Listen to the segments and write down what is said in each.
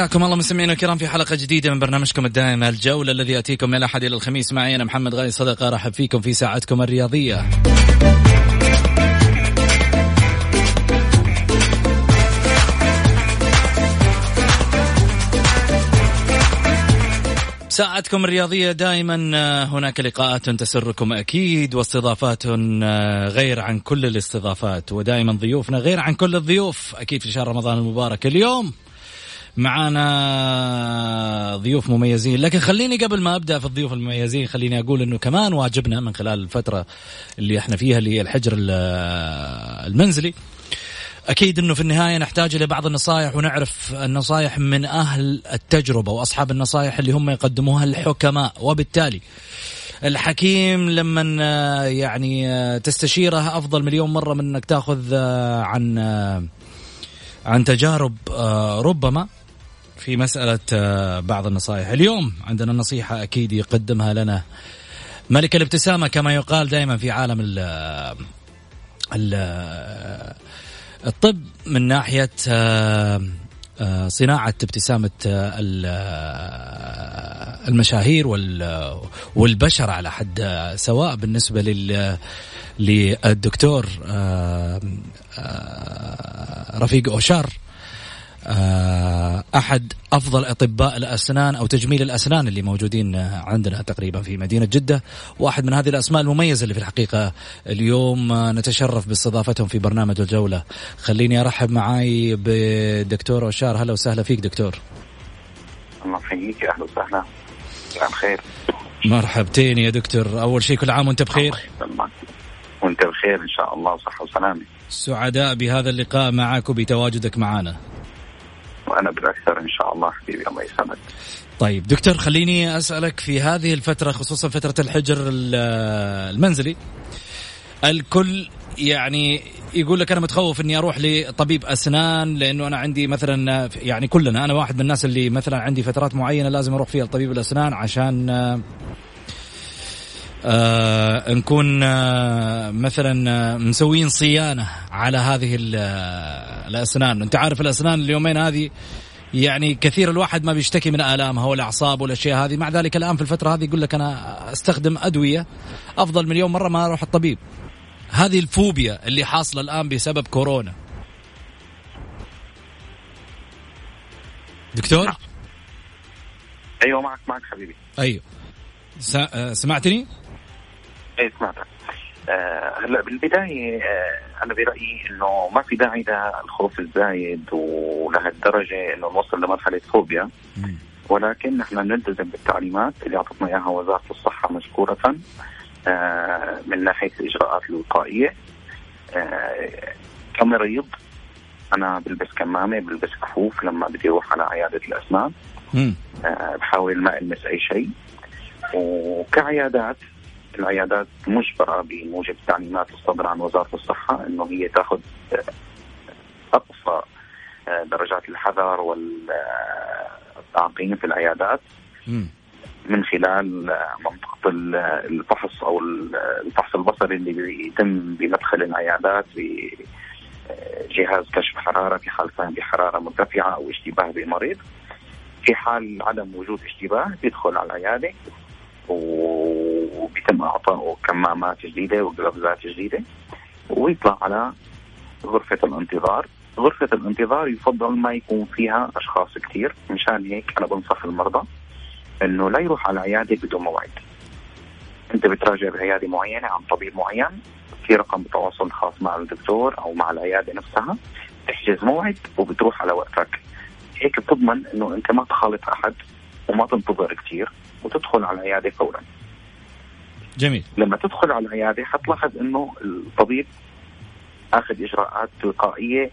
حياكم الله مستمعينا الكرام في حلقة جديدة من برنامجكم الدائم الجولة الذي يأتيكم من الاحد إلى الخميس معي أنا محمد غالي صدقة أرحب فيكم في ساعتكم الرياضية. ساعتكم الرياضية دائما آه، هناك لقاءات تسركم أكيد واستضافات آه، غير عن كل الاستضافات ودائما ضيوفنا غير عن كل الضيوف أكيد في شهر رمضان المبارك اليوم معانا ضيوف مميزين. لكن خليني قبل ما أبدأ في الضيوف المميزين خليني أقول إنه كمان واجبنا من خلال الفترة اللي إحنا فيها اللي هي الحجر المنزلي. أكيد إنه في النهاية نحتاج إلى بعض النصائح ونعرف النصائح من أهل التجربة وأصحاب النصائح اللي هم يقدموها الحكماء. وبالتالي الحكيم لما يعني تستشيره أفضل مليون مرة من إنك تأخذ عن عن تجارب ربما في مسألة بعض النصائح. اليوم عندنا نصيحة أكيد يقدمها لنا ملك الابتسامة كما يقال دائما في عالم ال ال الطب من ناحية صناعة ابتسامة المشاهير والبشر على حد سواء بالنسبة لل للدكتور رفيق أوشار. أحد أفضل أطباء الأسنان أو تجميل الأسنان اللي موجودين عندنا تقريبا في مدينة جدة. واحد من هذه الأسماء المميزة اللي في الحقيقة اليوم نتشرف باستضافتهم في برنامج الجولة. خليني أرحب معاي بدكتور أوشار. هلا وسهلا فيك دكتور. الله يحييك. أهلا وسهلا. مساء الخير مرحبتين يا دكتور. أول شيء كل عام وأنت بخير؟ وأنت بخير إن شاء الله. وصحه وسلامة. سعداء بهذا اللقاء معك وبتواجدك معنا. وأنا بالأكثر إن شاء الله حبيبي الله يسلمك طيب دكتور خليني أسألك في هذه الفترة خصوصا فترة الحجر المنزلي الكل يعني يقول لك أنا متخوف إني أروح لطبيب أسنان لأنه أنا عندي مثلا يعني كلنا أنا واحد من الناس اللي مثلا عندي فترات معينة لازم أروح فيها لطبيب الأسنان عشان آه نكون آه مثلا آه مسوين صيانة على هذه الأسنان. أنت عارف الأسنان اليومين هذه يعني كثير الواحد ما بيشتكي من آلامها والاعصاب والاشياء هذه. مع ذلك الآن في الفترة هذه يقول لك أنا أستخدم أدوية أفضل مليون مرة ما أروح الطبيب. هذه الفوبيا اللي حاصلة الآن بسبب كورونا. دكتور؟ أيوه معك معك حبيبي. أيوه. سمعتني؟ إيه سمعتك آه هلا بالبداية آه أنا برأيي إنه ما في داعي للخوف الزايد ولهالدرجة إنه نوصل لمرحلة فوبيا. ولكن نحن نلتزم بالتعليمات اللي أعطتنا إياها وزارة الصحة مشكوره آه من ناحية الإجراءات الوقائية. آه كمريض أنا بلبس كمامة بلبس كفوف لما بدي أروح على عيادة الأسنان. آه بحاول ما ألمس أي شيء. وكعيادات العيادات مجبرة بموجب تعليمات الصدر عن وزارة الصحة إنه هي تأخذ أقصى درجات الحذر والتعقيم في العيادات من خلال منطقة الفحص أو الفحص البصري اللي بيتم بمدخل العيادات بجهاز كشف حرارة في حال كان بحرارة مرتفعة أو اشتباه بالمريض في حال عدم وجود اشتباه بيدخل على العيادة وبيتم إعطائه كمامات جديدة وقفزات جديدة ويطلع على غرفة الانتظار. غرفة الانتظار يفضل ما يكون فيها أشخاص كثير مشان هيك أنا بنصح المرضى إنه لا يروح على عيادة بدون موعد. أنت بتراجع بعيادة معينة عن طبيب معين في رقم تواصل خاص مع الدكتور أو مع العيادة نفسها تحجز موعد وبتروح على وقتك. هيك بتضمن إنه أنت ما تخالط أحد وما تنتظر كثير وتدخل على العياده فورا. جميل. لما تدخل على العياده حتلاحظ إنه الطبيب آخذ إجراءات تلقائية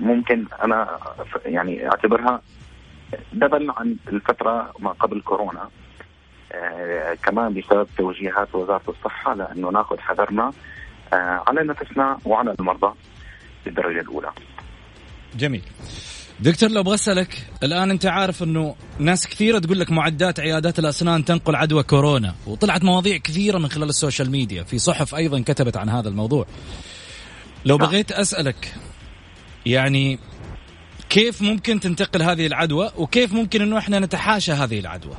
ممكن أنا يعني أعتبرها دبل عن الفترة ما قبل كورونا. آه كمان بسبب توجيهات وزارة الصحة لأنه ناخذ حذرنا آه على نفسنا وعلى المرضى بالدرجة الأولى. جميل. دكتور لو أبغى أسألك الآن أنت عارف إنه ناس كثيرة تقول لك معدات عيادات الأسنان تنقل عدوى كورونا وطلعت مواضيع كثيرة من خلال السوشيال ميديا في صحف أيضا كتبت عن هذا الموضوع لو نعم. بغيت أسألك يعني كيف ممكن تنتقل هذه العدوى وكيف ممكن إنه إحنا نتحاشى هذه العدوى؟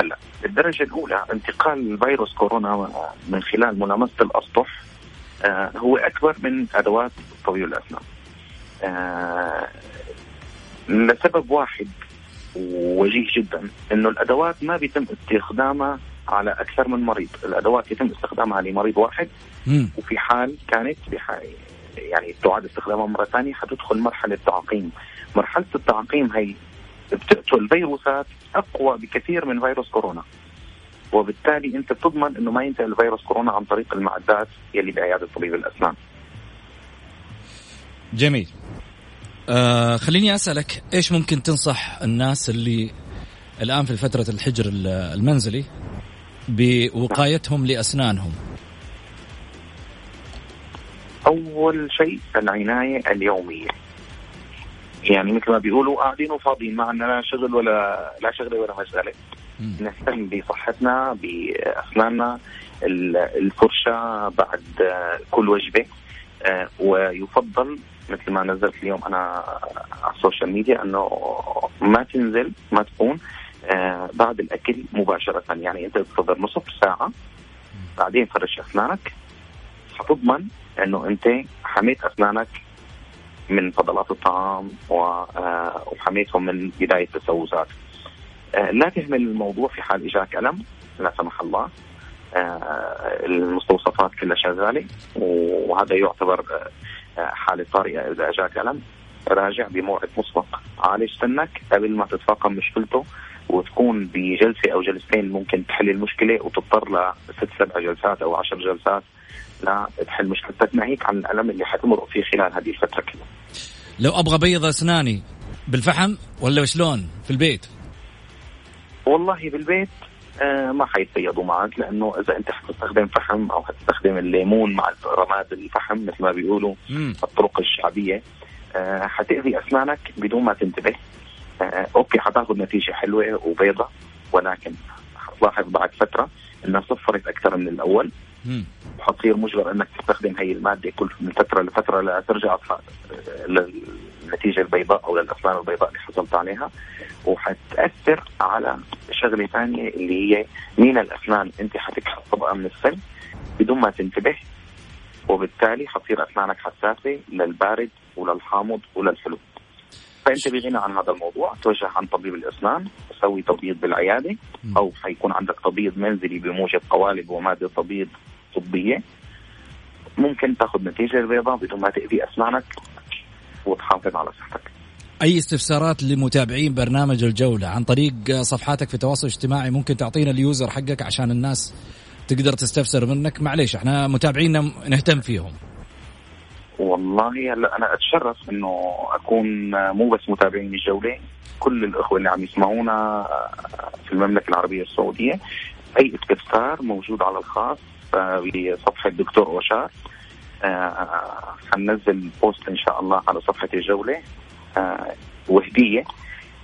هلا الدرجة الأولى انتقال فيروس كورونا من خلال ملامسة الأسطح آه هو أكبر من أدوات طبيب الأسنان. آه لسبب واحد وجيه جدا إنه الأدوات ما بيتم استخدامها على أكثر من مريض، الأدوات يتم استخدامها لمريض واحد م. وفي حال كانت يعني تعاد استخدامها مرة ثانية حتدخل مرحلة تعقيم. مرحلة التعقيم هي بتقتل فيروسات أقوى بكثير من فيروس كورونا. وبالتالي أنت بتضمن إنه ما ينتقل فيروس كورونا عن طريق المعدات يلي بعياده طبيب الأسنان. جميل. آه خليني أسألك إيش ممكن تنصح الناس اللي الآن في فترة الحجر المنزلي بوقايتهم لأسنانهم؟ أول شيء العناية اليومية. يعني مثل ما بيقولوا قاعدين وفاضيين ما عندنا لا شغل ولا لا شغله ولا مشغله نهتم بصحتنا باسناننا الفرشه بعد كل وجبة. آه، ويفضل مثل ما نزلت اليوم أنا على السوشيال ميديا أنه ما تنزل ما تكون آه، بعد الأكل مباشرة يعني أنت تنتظر نصف ساعة بعدين فرش أسنانك حتضمن أنه أنت حميت أسنانك من فضلات الطعام آه، وحميتهم من بداية التسوسات. آه، لا تهمل الموضوع في حال اجاك ألم لا سمح الله آه، المستوصفات كلها شغالة وهذا يعتبر حالة طارئة إذا أجاك ألم راجع بموعد مسبق عالج سنك قبل ما تتفاقم مشكلته وتكون بجلسة أو جلستين ممكن تحل المشكلة وتضطر لست سبع جلسات أو عشر جلسات لا تحل مشكلتك ناهيك عن الألم اللي حتمر فيه خلال هذه الفترة كلها. لو أبغى ابيض أسناني بالفحم ولا شلون في البيت؟ والله بالبيت آه ما حيتبيضوا معك لأنه إذا أنت حتستخدم فحم أو حتستخدم الليمون مع رماد الفحم مثل ما بيقولوا. الطرق الشعبية آه حتأذي أسنانك بدون ما تنتبه. آه أوكي حتأخذ نتيجة حلوة وبيضة ولكن حتلاحظ بعد فترة إنها صفرت أكثر من الأول. وحتصير مجبر إنك تستخدم هي المادة كل من فترة لفترة لترجع للنتيجه البيضاء أو للاسنان البيضاء اللي حصلت عليها وحتأثر على شغلة ثانية اللي هي مين الأسنان أنت حتكحل طبقه من السن بدون ما تنتبه وبالتالي حتصير أسنانك حساسة للبارد وللحامض وللحلو فأنت بغنى عن هذا الموضوع توجه عن طبيب الأسنان سوي تبييض بالعيادة أو حيكون عندك تبييض منزلي بموجب قوالب ومادة تبييض طبية. ممكن تاخذ نتيجة البيضاء بدون ما تأذي أسنانك وتحافظ على صحتك. أي استفسارات لمتابعين برنامج الجولة عن طريق صفحاتك في التواصل الاجتماعي ممكن تعطينا اليوزر حقك عشان الناس تقدر تستفسر منك معليش إحنا متابعينا نهتم فيهم. والله هلا أنا أتشرف إنه أكون مو بس متابعين الجولة كل الإخوة اللي عم يسمعونا في المملكة العربية السعودية أي استفسار موجود على الخاص بصفحة دكتور أوشار آه، حننزل بوست إن شاء الله على صفحة الجوله آه، وهدية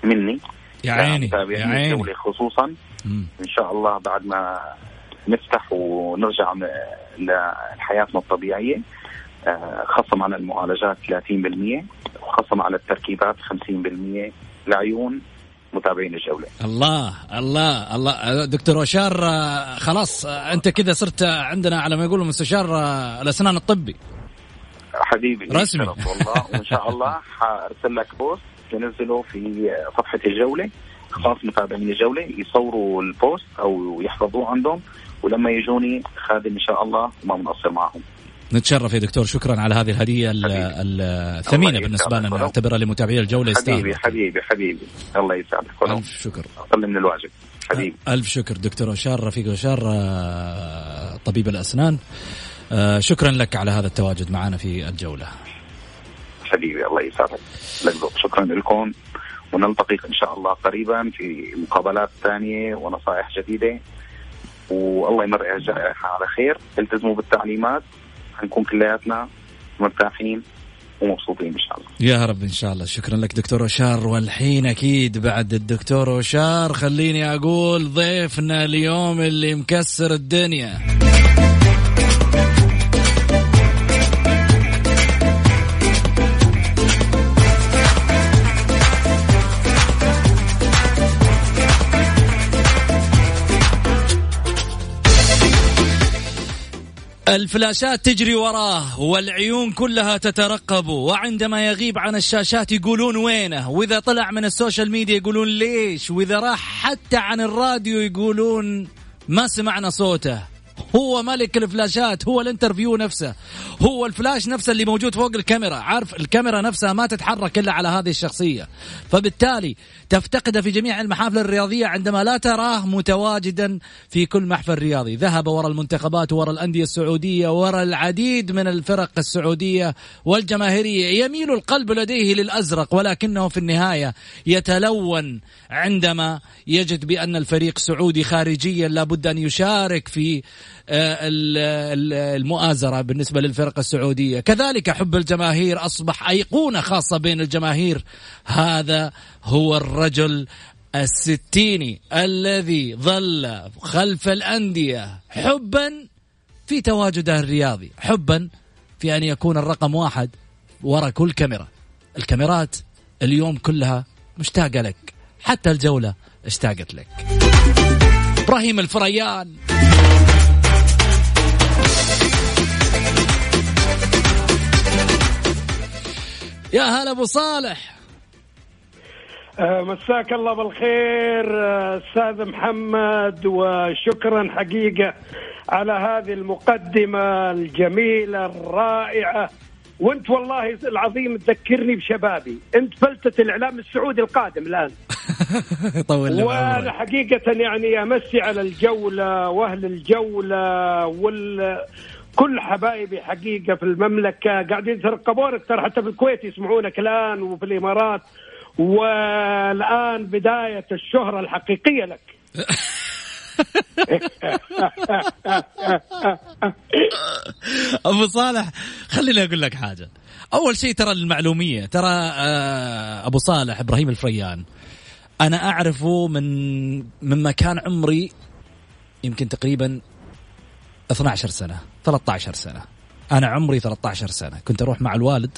مني. يا عيني يا عيني. الجوله خصوصا. مم. إن شاء الله بعد ما نفتح ونرجع لحياتنا الطبيعية آه، خصم على المعالجات 30% وخصم على التركيبات 50% لعيون متابعين الجولة. الله الله الله. دكتور وشار خلاص أنت كذا صرت عندنا على ما يقولوا مستشار الأسنان الطبي. حبيبي رسمي. والله وإن شاء الله حأرسل لك بوست تنزله في صفحة الجولة. خاص متابعين الجولة يصوروا البوست أو يحفظوه عندهم. ولما يجوني خادم إن شاء الله وما بنقصر معهم. نتشرف يا دكتور شكرا على هذه الهدية الثمينة بالنسبة لنا. نعتبرها لمتابعي الجولة حبيبي يستاهل. حبيبي حبيبي الله يسعدك. ألف شكر. أقل من الواجب. حبيبي. ألف شكر دكتور وشار رفيق وشار آه، طبيب الأسنان. آه، شكرا لك على هذا التواجد معنا في الجولة. حبيبي الله يسعدك. شكرا لكم. ونلتقي إن شاء الله قريبا في مقابلات ثانية ونصائح جديدة. والله يمرق الجائحه على خير. التزموا بالتعليمات. حنكون كلياتنا مرتاحين ومبسوطين إن شاء الله. يا رب إن شاء الله. شكرا لك دكتور وشار والحين أكيد بعد الدكتور وشار خليني أقول ضيفنا اليوم اللي مكسر الدنيا. الفلاشات تجري وراه والعيون كلها تترقبه وعندما يغيب عن الشاشات يقولون وينه؟ وإذا طلع من ال social media يقولون ليش؟ وإذا راح حتى عن الراديو يقولون ما سمعنا صوته. هو ملك الفلاشات هو ال interview نفسه. هو الفلاش نفسه اللي موجود فوق الكاميرا. عارف الكاميرا نفسها ما تتحرك إلا على هذه الشخصية. فبالتالي تفتقده في جميع المحافل الرياضية عندما لا تراه متواجدا في كل محفل رياضي. ذهب وراء المنتخبات وراء الأندية السعودية وراء العديد من الفرق السعودية والجماهيرية. يميل القلب لديه للأزرق ولكنه في النهاية يتلون عندما يجد بأن الفريق سعودي خارجيا لابد أن يشارك في آه، ال- ال- المؤازرة بالنسبة للفرق السعودية. كذلك حب الجماهير أصبح أيقونة خاصة بين الجماهير. هذا هو الرجل الستيني الذي ظل خلف الأندية حبا في تواجده الرياضي حبا في أن يكون الرقم واحد وراء كل كاميرا. الكاميرات اليوم كلها مشتاقة لك حتى الجولة اشتاقت لك. إبراهيم الفريان. يا هلا أبو صالح. آه، مساك الله بالخير آه، أستاذ محمد وشكرا حقيقة على هذه المقدمة الجميلة الرائعة. وانت والله العظيم تذكرني بشبابي. انت فلتة الإعلام السعودي القادم الآن. طول وأنا. حقيقة يعني امسي على الجولة وأهل الجولة وال كل حبايبي حقيقة في المملكة قاعدين يترقبونك ترى حتى في الكويت يسمعونك الآن وفي الإمارات. والآن بداية الشهرة الحقيقية لك. أبو صالح خليني أقول لك حاجة. أول شيء ترى المعلومية ترى آه، أبو صالح إبراهيم الفريان أنا أعرفه من من ما كان عمري يمكن تقريبا 12 سنة 13 سنة. أنا عمري 13 سنة. كنت أروح مع الوالد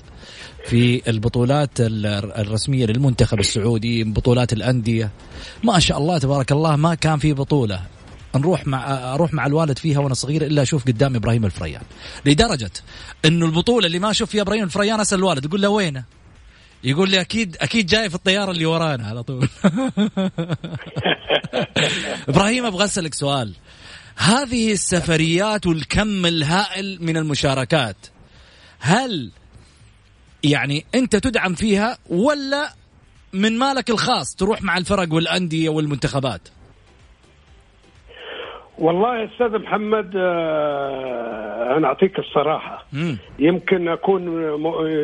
في البطولات ال- الرسمية للمنتخب السعودي بطولات الأندية. ما شاء الله تبارك الله ما كان في بطولة. نروح مع أروح مع الوالد فيها وأنا صغير إلا أشوف قدامي إبراهيم الفريان. لدرجة إنه البطولة اللي ما أشوف فيها إبراهيم الفريان أسأل الوالد يقول له وينه؟ يقول لي أكيد أكيد جاي في الطيارة اللي ورانا على طول. إبراهيم أبغى أسألك سؤال. هذه السفريات والكم الهائل من المشاركات. هل يعني أنت تدعم فيها ولا من مالك الخاص تروح مع الفرق والأندية والمنتخبات؟ والله يا أستاذ محمد آه، أنا أعطيك الصراحة. مم. يمكن أكون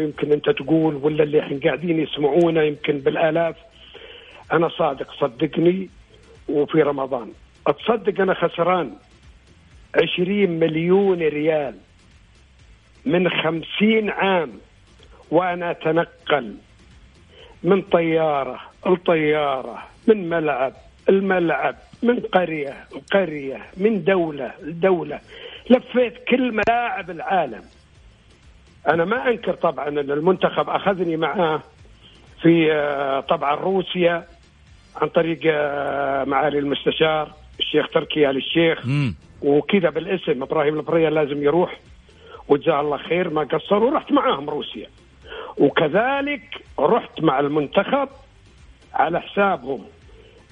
يمكن أنت تقول ولا اللي إحنا قاعدين يسمعونا يمكن بالآلاف. أنا صادق صدقني وفي رمضان. أتصدق أنا خسران. عشرين مليون ريال من خمسين عام وأنا أتنقل من طيارة لطيارة من ملعب الملعب من قرية قرية من دولة لدولة. لفيت كل ملاعب العالم. أنا ما أنكر طبعا أن المنتخب أخذني معاه في آه، طبعا روسيا عن طريق آه، معالي المستشار. الشيخ تركي آل الشيخ. وكذا بالاسم. إبراهيم البرية لازم يروح. وجزاه الله خير. ما قصر ورحت معاهم روسيا. وكذلك رحت مع المنتخب على حسابهم.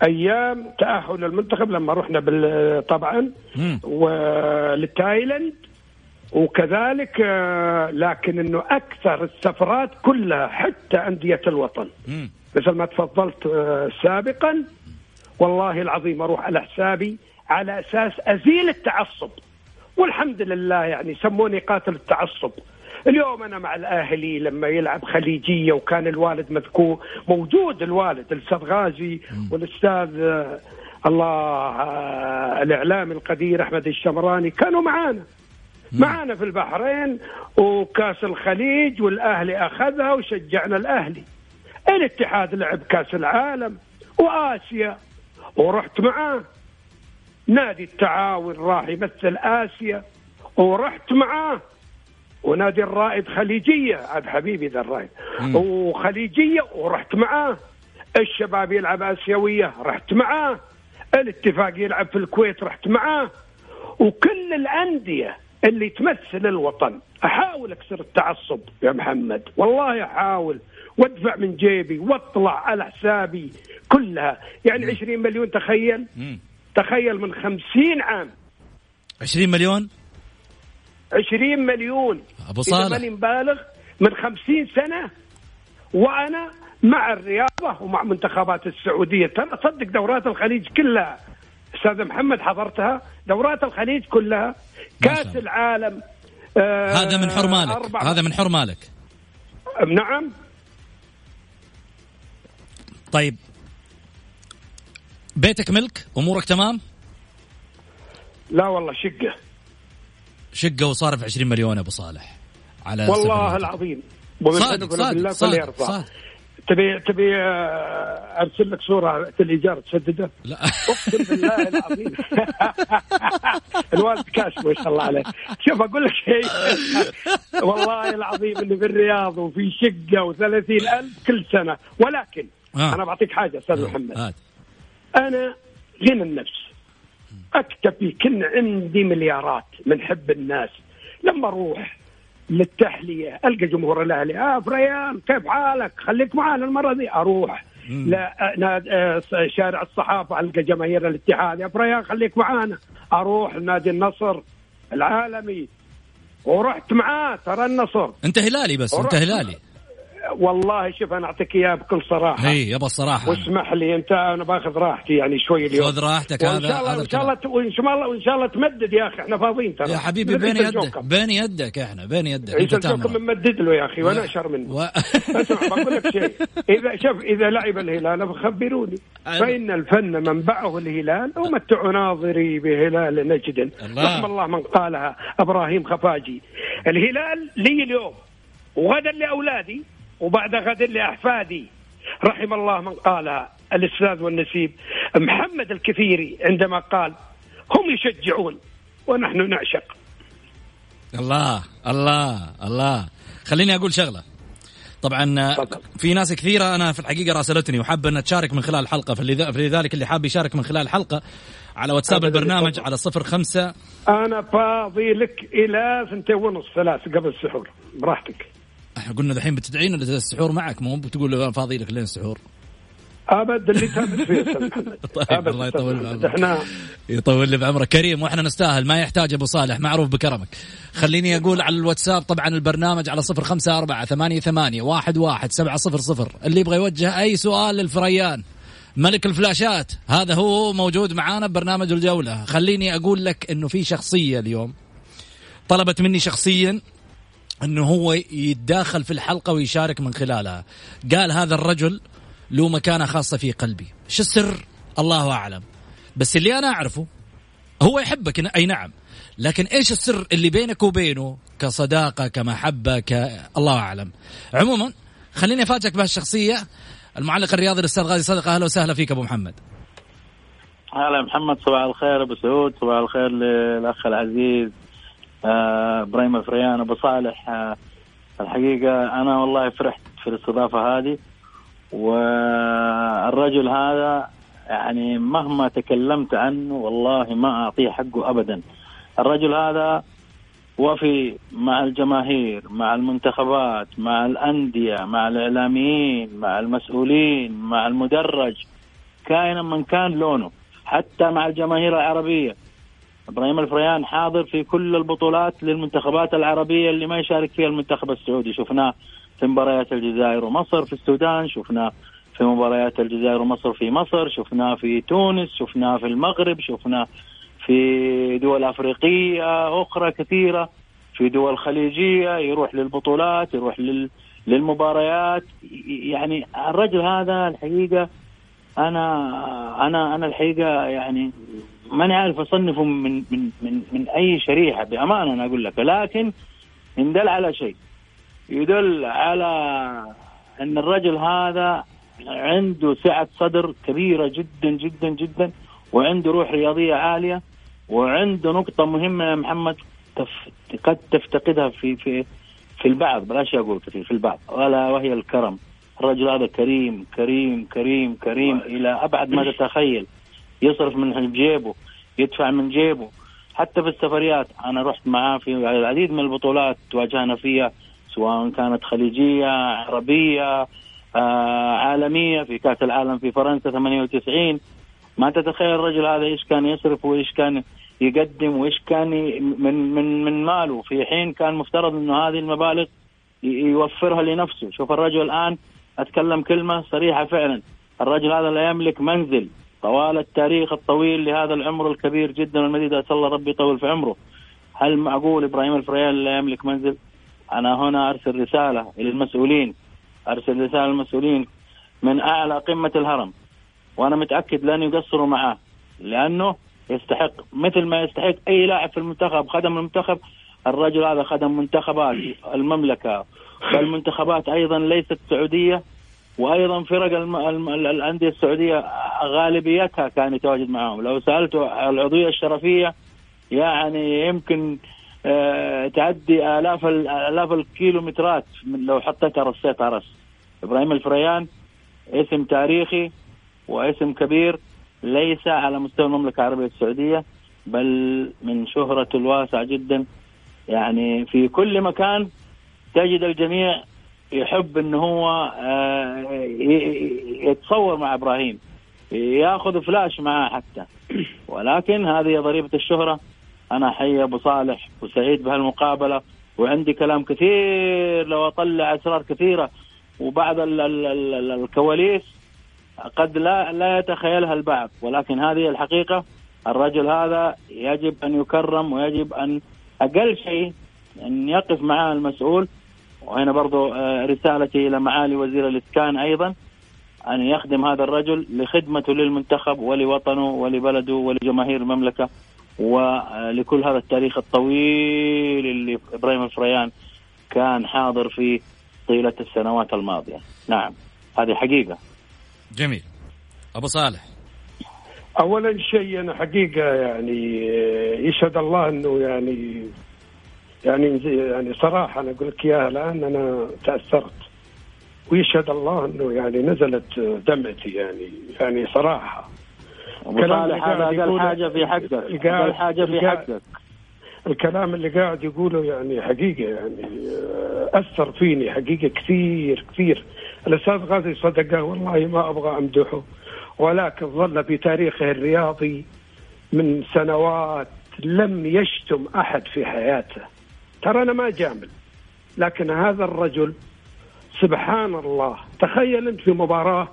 أيام تأهل المنتخب لما رحنا بال طبعا مم. ولتايلاند وكذلك آه، لكن إنه أكثر السفرات كلها حتى أندية الوطن. مثل ما تفضلت آه، سابقا والله العظيم أروح على حسابي على أساس أزيل التعصب. والحمد لله يعني سموني قاتل التعصب. اليوم أنا مع الأهلي لما يلعب خليجية وكان الوالد مذكور موجود الوالد الأستاذ غازي والأستاذ آه، الله آه، الإعلامي القدير أحمد الشمراني كانوا معانا. معانا في البحرين وكاس الخليج والأهلي أخذها وشجعنا الأهلي. الاتحاد لعب كاس العالم وآسيا ورحت معاه. نادي التعاون راح يمثل آسيا. ورحت معاه. ونادي الرائد خليجية. عاد حبيبي ذا الرائد. وخليجية. ورحت معاه. الشباب يلعب آسيوية. رحت معاه. الاتفاق يلعب في الكويت. رحت معاه. وكل الأندية اللي تمثل الوطن. أحاول أكسر التعصب يا محمد. والله أحاول. وادفع من جيبي واطلع على حسابي كلها. يعني 20 مليون تخيل. مم. تخيل من 50 عام. 20 مليون؟ 20 مليون. إذا صالح. ماني مبالغ من 50 سنة وأنا مع الرياضة ومع منتخبات السعودية. ترى صدق دورات الخليج كلها. أستاذ محمد حضرتها. دورات الخليج كلها. كأس. العالم آه هذا من حر مالك. أربع هذا من حر مالك. نعم. طيب. بيتك ملك؟ أمورك تمام؟ لا والله شقة. شقة وصارف 20 مليون أبو صالح. على والله العظيم. صادق صادق صادق. صادق. تبي تبي آه، أرسل لك صورة الإيجار تسدده؟ لا. أقسم بالله العظيم. الوالد كاش ما شاء الله عليه. شوف أقول لك شيء. والله العظيم اني في الرياض وفي شقة وثلاثين ألف كل سنة. ولكن آه. أنا بعطيك حاجة أستاذ محمد. هات. أنا غنى النفس. أكتفي كن عندي مليارات من حب الناس. لما أروح للتحلية ألقى جمهور الأهلي آه فريان كيف حالك؟ خليك معانا المرة دي. أروح لا آه، آه، شارع الصحافة ألقى جماهير الاتحاد يا فريان خليك معانا. أروح نادي النصر العالمي. ورحت معاه ترى النصر. أنت هلالي بس أنت هلالي. والله شوف أنا أعطيك اياه بكل صراحة. هي يابا الصراحه واسمح لي أنت أنا باخذ راحتي يعني شوي اليوم. خذ راحتك هذا هذا وان شاء الله. وإن شاء الله وإن شاء الله تمدد يا أخي إحنا فاضيين ترى. يا حبيبي بين يدك. بين يدك إحنا بين يدك. أنت تأمر. ممدد له يا أخي وأنا اشهر منه. و... أسمع بقول لك شيء. اذا شوف إذا لعب الهلال فخبروني. فإن الفن منبعه الهلال ومتع ناظري بهلال نجد. رحم الله من قالها إبراهيم خفاجي. الهلال لي اليوم وغدا لأولادي وبعد غد لأحفادي. رحم الله من قالها الأستاذ والنسيب محمد الكثيري عندما قال هم يشجعون ونحن نعشق. الله الله الله. خليني أقول شغلة. طبعا. في ناس كثيرة أنا في الحقيقة راسلتني وحابه انها تشارك من خلال الحلقة فلذا- فلذلك اللي حاب يشارك من خلال الحلقة على واتساب البرنامج. على صفر خمسة. أنا فاضي لك إلى ثنتين ونص ثلاث قبل السحور. براحتك. إحنا قلنا الحين بتدعينا السحور معك؟ مو بتقول أنا فاضي لك لين السحور أبد اللي تابت فيه طيب، الله يطول. بعمرك. إحنا يطول لي بعمرك. كريم وإحنا نستاهل. ما يحتاج أبو صالح معروف بكرمك. خليني أقول على الواتساب طبعا البرنامج على صفر خمسة أربعة ثمانية ثمانية واحد واحد سبعة صفر صفر. اللي يبغى يوجه أي سؤال للفريان. ملك الفلاشات هذا هو موجود معانا ببرنامج الجولة. خليني أقول لك إنه في شخصية اليوم. طلبت مني شخصيا. إنه هو يتداخل في الحلقة ويشارك من خلالها. قال هذا الرجل له مكانة خاصة في قلبي. شو السر؟ الله أعلم. بس اللي أنا أعرفه هو يحبك أي نعم. لكن إيش السر اللي بينك وبينه كصداقة كمحبة ك الله أعلم. عموما خليني أفاجئك بهالشخصية. المعلق الرياضي الأستاذ غازي صدقه أهلا وسهلا فيك أبو محمد. هلا محمد صباح الخير أبو سعود صباح الخير للأخ العزيز. إبراهيم الفريان أبو صالح. آه، الحقيقة أنا والله فرحت في الاستضافة هذه والرجل هذا يعني مهما تكلمت عنه والله ما أعطيه حقه ابدا. الرجل هذا وفي مع الجماهير مع المنتخبات مع الأندية مع الإعلاميين مع المسؤولين مع المدرج كائنا من كان لونه حتى مع الجماهير العربية. إبراهيم الفريان حاضر في كل البطولات للمنتخبات العربية اللي ما يشارك فيها المنتخب السعودي. شفناه في مباريات الجزائر ومصر في السودان شفناه في مباريات الجزائر ومصر في مصر شفناه في تونس شفناه في المغرب شفناه في دول أفريقية أخرى كثيرة في دول خليجية يروح للبطولات يروح لل للمباريات. يعني الرجل هذا الحقيقة أنا أنا أنا الحقيقة يعني ماني عارف أصنفه من من من من أي شريحة بأمانة أنا أقول لك. لكن ان دل على شيء. يدل على أن الرجل هذا عنده سعة صدر كبيرة جدا جدا جدا وعنده روح رياضية عالية وعنده نقطة مهمة يا محمد تف... قد تفتقدها في في في البعض. بلاش أقول كثير في البعض. ولا وهي الكرم. الرجل هذا كريم كريم كريم كريم إلى أبعد ما تتخيل. يصرف من جيبه يدفع من جيبه. حتى في السفريات أنا رحت معاه في العديد من البطولات تواجهنا فيها سواء كانت خليجية عربية آه عالمية في كأس العالم في فرنسا 98 ما تتخيل الرجل هذا إيش كان يصرف وإيش كان يقدم وإيش كان من من من ماله. في حين كان مفترض إنه هذه المبالغ يوفرها لنفسه. شوف الرجل الآن أتكلم كلمة صريحة فعلا. الرجل هذا لا يملك منزل. طوال التاريخ الطويل لهذا العمر الكبير جدا والمديد أسأل الله ربي يطول في عمره. هل معقول إبراهيم الفريال لا يملك منزل؟ أنا هنا أرسل رسالة إلى المسؤولين. أرسل رسالة للمسؤولين من أعلى قمة الهرم وأنا متأكد لن يقصروا معاه لأنه يستحق مثل ما يستحق أي لاعب في المنتخب خدم المنتخب. الرجل هذا خدم منتخبات المملكة والمنتخبات أيضا ليست سعودية. وأيضا فرق. الأندية السعودية غالبيتها كان يتواجد معهم لو سالته العضوية الشرفية يعني يمكن آه تعدي آلاف آلاف الكيلومترات من لو حطيتها رصيتها رص إبراهيم الفريان اسم تاريخي واسم كبير ليس على مستوى المملكة العربية السعودية بل من شهرته الواسعه جدا يعني في كل مكان تجد الجميع يحب إن هو آه، يتصور مع إبراهيم ياخذ فلاش معاه حتى. ولكن هذه ضريبة الشهرة أنا حي أبو صالح وسعيد بهالمقابلة وعندي كلام كثير لو أطلع اسرار كثيرة. وبعض الكواليس قد لا لا يتخيلها البعض. ولكن هذه الحقيقة الرجل هذا يجب أن يكرم ويجب أن أقل شيء أن يقف معاه المسؤول. وهنا برضو آه، رسالتي إلى معالي وزير الإسكان أيضا أن يخدم هذا الرجل لخدمته للمنتخب ولوطنه ولبلده ولجماهير المملكة ولكل هذا التاريخ الطويل اللي إبراهيم الفريان كان حاضر فيه طيلة السنوات الماضية. نعم هذه حقيقة. جميل. أبو صالح. اولا شيء أنا حقيقة يعني آه، يشهد الله إنه يعني يعني يعني صراحة أنا أقول لك إياها الآن أنا تأثرت. ويشهد الله إنه يعني نزلت دمعتي يعني يعني صراحة. أبو صالح هذا أقل حاجة في حقك. أقل حاجة في حقك. الكلام اللي قاعد يقوله يعني حقيقة يعني أثر فيني حقيقة كثير كثير. الأستاذ غازي صدقه والله ما أبغى أمدحه. ولكن ظل في تاريخه الرياضي من سنوات لم يشتم أحد في حياته. ترى أنا ما جامل لكن هذا الرجل سبحان الله تخيل أنت في مباراة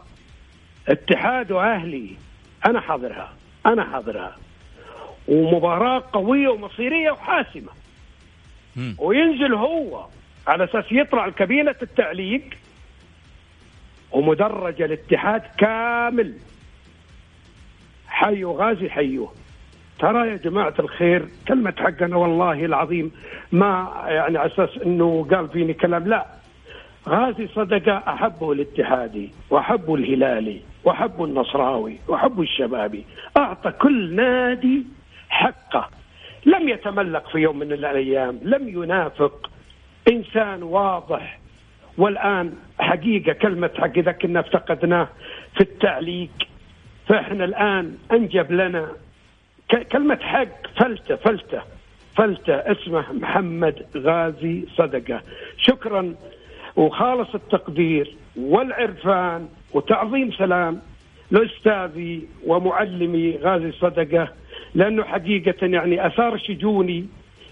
اتحاد وأهلي أنا حاضرها أنا حاضرها. ومباراة قوية ومصيرية وحاسمة. وينزل هو على أساس يطلع الكابينة التعليق ومدرج الاتحاد كامل. حيوا غازي حيوه ترى يا جماعة الخير كلمة حقنا والله العظيم ما يعني على أساس أنه قال فيني كلام لا. غازي صدقة أحبه الاتحادي وأحبه الهلالي وأحبه النصراوي وأحبه الشبابي. أعطى كل نادي حقه. لم يتملق في يوم من الأيام لم ينافق. إنسان واضح. والآن حقيقة كلمة حق إذا كنا افتقدناه في التعليق. فإحنا الآن أنجب لنا كلمة حق فلتة فلتة فلتة. اسمه محمد غازي صدقة. شكرا وخالص التقدير والعرفان وتعظيم سلام لأستاذي ومعلمي غازي صدقة لأنه حقيقة يعني أثار شجوني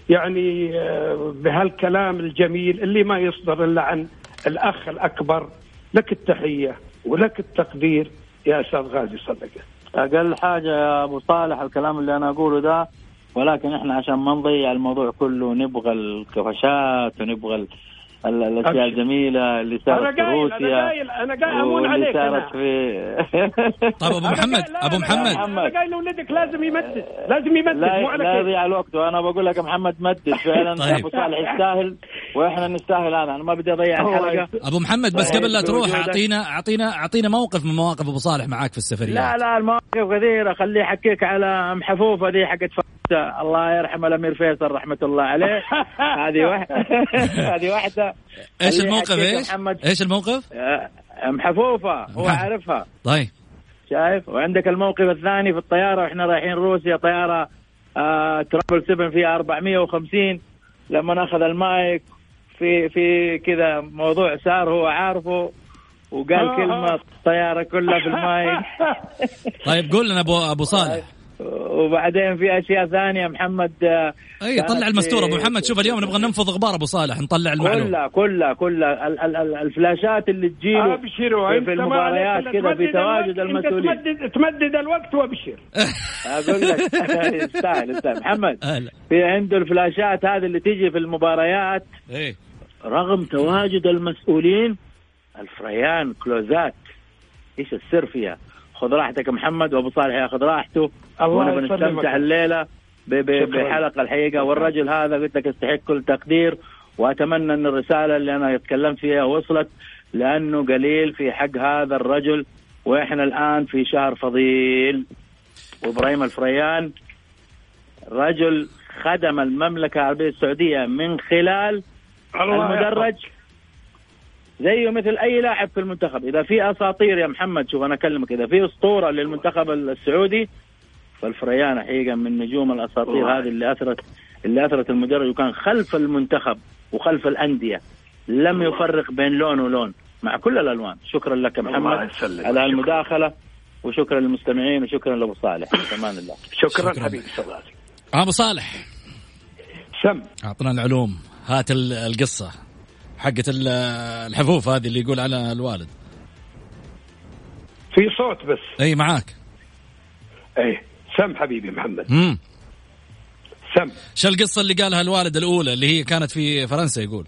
يعني آه، بهالكلام الجميل اللي ما يصدر إلا عن الأخ الأكبر. لك التحية ولك التقدير يا أستاذ غازي صدقة. أقل حاجة يا أبو صالح الكلام اللي أنا أقوله ده ولكن إحنا عشان ما نضيع الموضوع كله نبغى الكفشات ونبغى الأشياء الجميلة اللي صارت في روسيا أنا قايل أنا قايل أمون عليك صارت في طيب أبو محمد أبو محمد. أنا قايل لولدك لازم يمدد لازم يمدد لا مو لا يضيع الوقت وأنا بقول لك محمد مدد فعلا طيب. أبو صالح يستاهل وإحنا نستاهل هذا أنا ما بدي أضيع الحلقة. أبو محمد بس قبل لا طيب، تروح اعطينا اعطينا أعطينا موقف من مواقف أبو صالح معاك في السفريه لا لا المواقف كثيرة خليه يحكيك على أم حفوفه دي حقت الله يرحم الأمير فيصل رحمة الله عليه. هذه واحدة. هذه واحدة. إيش الموقف؟ إيش؟ إيش الموقف؟ أم حفوفة. هو عارفها. طيب. شايف؟ وعندك الموقف الثاني في الطيارة. وإحنا رايحين روسيا. طيارة آه ترابل 7 فيها 450 لما نأخذ المايك في في كذا موضوع صار هو عارفه. وقال آه. كلمة الطيارة كلها في المايك. طيب قول لنا أبو أبو صالح. طيب. وبعدين في أشياء ثانية محمد آه، أي طلع المستور أبو محمد. شوف اليوم نبغى ننفض غبار أبو صالح نطلع المعلومة. كلها كلها كلها. الفلاشات اللي تجيله أبشروا. في المباريات كذا في تواجد المسؤولين. تمدد تمدد الوقت وأبشر. أقول لك يستاهل يستاهل محمد في عنده الفلاشات هذه اللي تيجي في المباريات إيه. رغم تواجد المسؤولين الفريان كلوزات. إيش السر فيها؟ خذ راحتك محمد وأبو صالح ياخذ راحته. الله بنستمتع الليلة بحلقة الحقيقة. والرجل هذا قلت لك يستحق كل تقدير وأتمنى أن الرسالة اللي أنا اتكلمت فيها وصلت لأنه قليل في حق هذا الرجل وإحنا الآن في شهر فضيل. وإبراهيم الفريان رجل خدم المملكة العربية السعودية من خلال المدرج زيه مثل أي لاعب في المنتخب. إذا في أساطير يا محمد شوف أنا أكلمك إذا في أسطورة للمنتخب السعودي فالفريان حقيقة من نجوم الأساطير هذه اللي اثرت اللي أثرت المدرب وكان خلف المنتخب وخلف الأندية. لم يفرق بين لون ولون مع كل الألوان. شكرا لك محمد. على المداخلة وشكرا للمستمعين وشكرا لأبو صالح. أمان الله. شكرا, شكرا. حبيبي أبو صالح. سم. أعطنا العلوم. هات القصة حقت الحفوف هذه اللي يقول على الوالد. في صوت بس. إي معاك. إي. سم حبيبي محمد. امم سم. شو القصة اللي قالها الوالد الأولى اللي هي كانت في فرنسا يقول؟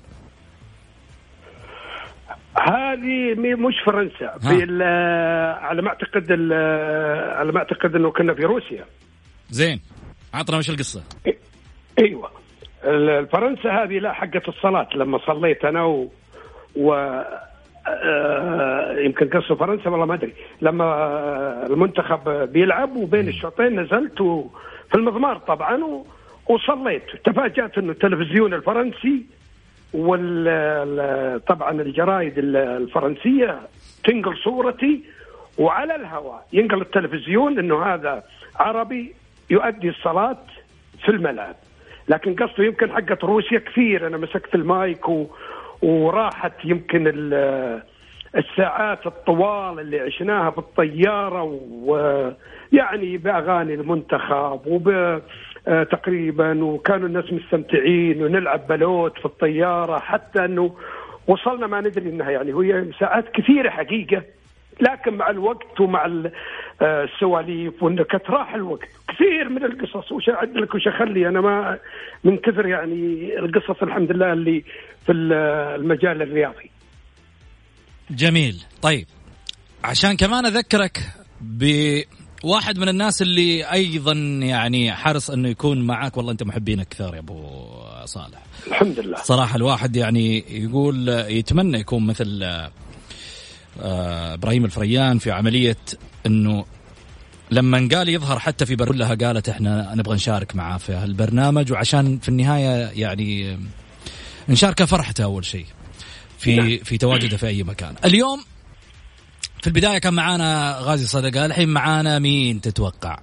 هذه مش فرنسا في على ما أعتقد على ما أعتقد إنه كنا في روسيا. زين. عطنا وش القصة؟ أيوه. الفرنسا هذه لا حقة الصلاة لما صليت أنا و, و... آه يمكن قصة فرنسا والله ما أدري. لما المنتخب بيلعب وبين الشوطين نزلت في المضمار طبعا. وصليت. تفاجأت إنه التلفزيون الفرنسي وال طبعا الجرايد الفرنسية تنقل صورتي وعلى الهواء. ينقل التلفزيون إنه هذا عربي يؤدي الصلاة في الملعب. لكن قصده يمكن حقت روسيا كثير. أنا مسكت المايك و... وراحت يمكن الساعات الطوال اللي عشناها بالطيارة ويعني بأغاني المنتخب وب تقريبا وكانوا الناس مستمتعين ونلعب بلوت في الطيارة حتى إنه وصلنا ما ندري إنها يعني هي ساعات كثيرة حقيقة لكن مع الوقت ومع آه، السواليف وانك راح الوقت. كثير من القصص وش أعد لك وش أخلي؟ أنا ما من كثر يعني القصص الحمد لله اللي في المجال الرياضي. جميل. طيب عشان كمان أذكرك ب واحد من الناس اللي أيضا يعني حرص إنه يكون معك والله أنت محبينك كثار يا أبو صالح. الحمد لله. صراحة الواحد يعني يقول يتمنى يكون مثل آه، إبراهيم الفريان في عملية إنه لما قال يظهر حتى في برلها قالت إحنا نبغى نشارك معاه في هالبرنامج وعشان في النهاية يعني نشاركه فرحته أول شيء في نعم. في تواجده في أي مكان. اليوم في البداية كان معانا غازي صدقة الحين معانا مين تتوقع؟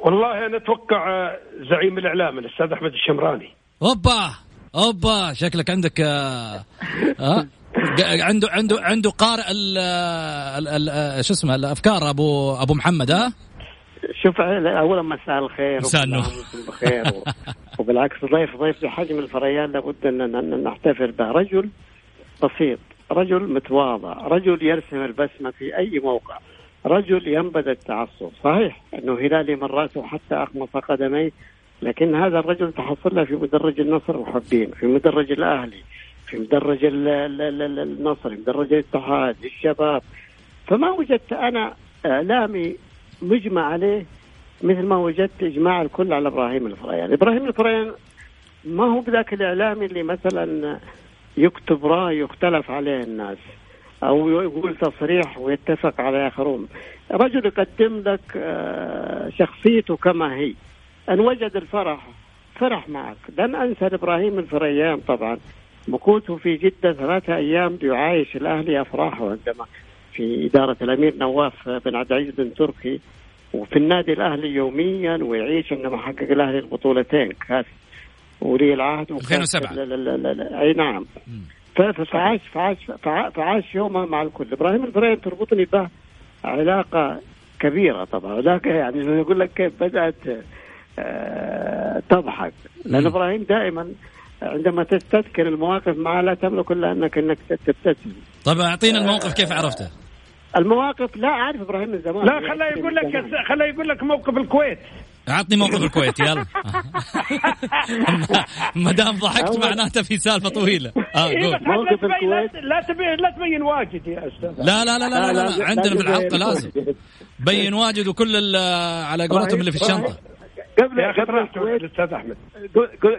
والله أنا أتوقع زعيم الإعلام الأستاذ أحمد الشمراني. أوبا! أوبا! شكلك عندك آه, آه عنده عنده عنده قارئ ال شو اسمه الأفكار أبو أبو محمد ها؟ شوف اولا مساء الخير مساء النور. بخير وبالعكس ضيف ضيف بحجم الفريان لابد ان نحتفل به. رجل بسيط رجل متواضع رجل يرسم البسمة في أي موقع رجل ينبذ التعصب. صحيح أنه هلالي من راسه حتى اخمص قدميه لكن هذا الرجل تحصل له في مدرج النصر محبين في مدرج الأهلي. في مدرج النصر مدرج الاتحاد الشباب. فما وجدت أنا إعلامي مجمع عليه مثل ما وجدت إجماع الكل على إبراهيم الفريان، إبراهيم الفريان ما هو بذاك الاعلامي اللي مثلا يكتب رأي يختلف عليه الناس أو يقول تصريح ويتفق على آخرون، رجل يقدم لك آه، شخصيته كما هي، أن وجد الفرح فرح معك، لن أنسى إبراهيم الفريان طبعا. مكوثه في جدة ثلاثة أيام بيعايش الأهلي أفراحه عندما في إدارة الأمير نواف بن عبد العزيز بن تركي. وفي النادي الأهلي يوميا ويعيش عندما حقق الأهلي البطولتين. كاس ولي العهد 2007 لا لا لا لا لا أي نعم. فعاش فعاش فعاش يومها مع الكل. إبراهيم الفريم تربطني به علاقة كبيرة طبعا. ولكن يعني يقول لك كيف بدأت آه تضحك. لأن إبراهيم دائما عندما تستذكر المواقف معه لا تملك إلا أنك إنك تبتسم. طيب أعطينا الموقف كيف عرفته؟ المواقف لا أعرف إبراهيم من زمان. لا خليه يقول لك خليه يقول لك موقف الكويت. عطني موقف الكويت يلا. ما دام ضحكت معناته في سالفة طويلة. آه إيه، قول. موقف الكويت؟ لا تبين لا تبين واجد يا أستاذ. لا لا لا لا, لا, لا, عندنا في الحلقة لازم. بين واجد وكل على قولتهم اللي في الشنطة. قبل قبل الكويت أستاذ أحمد.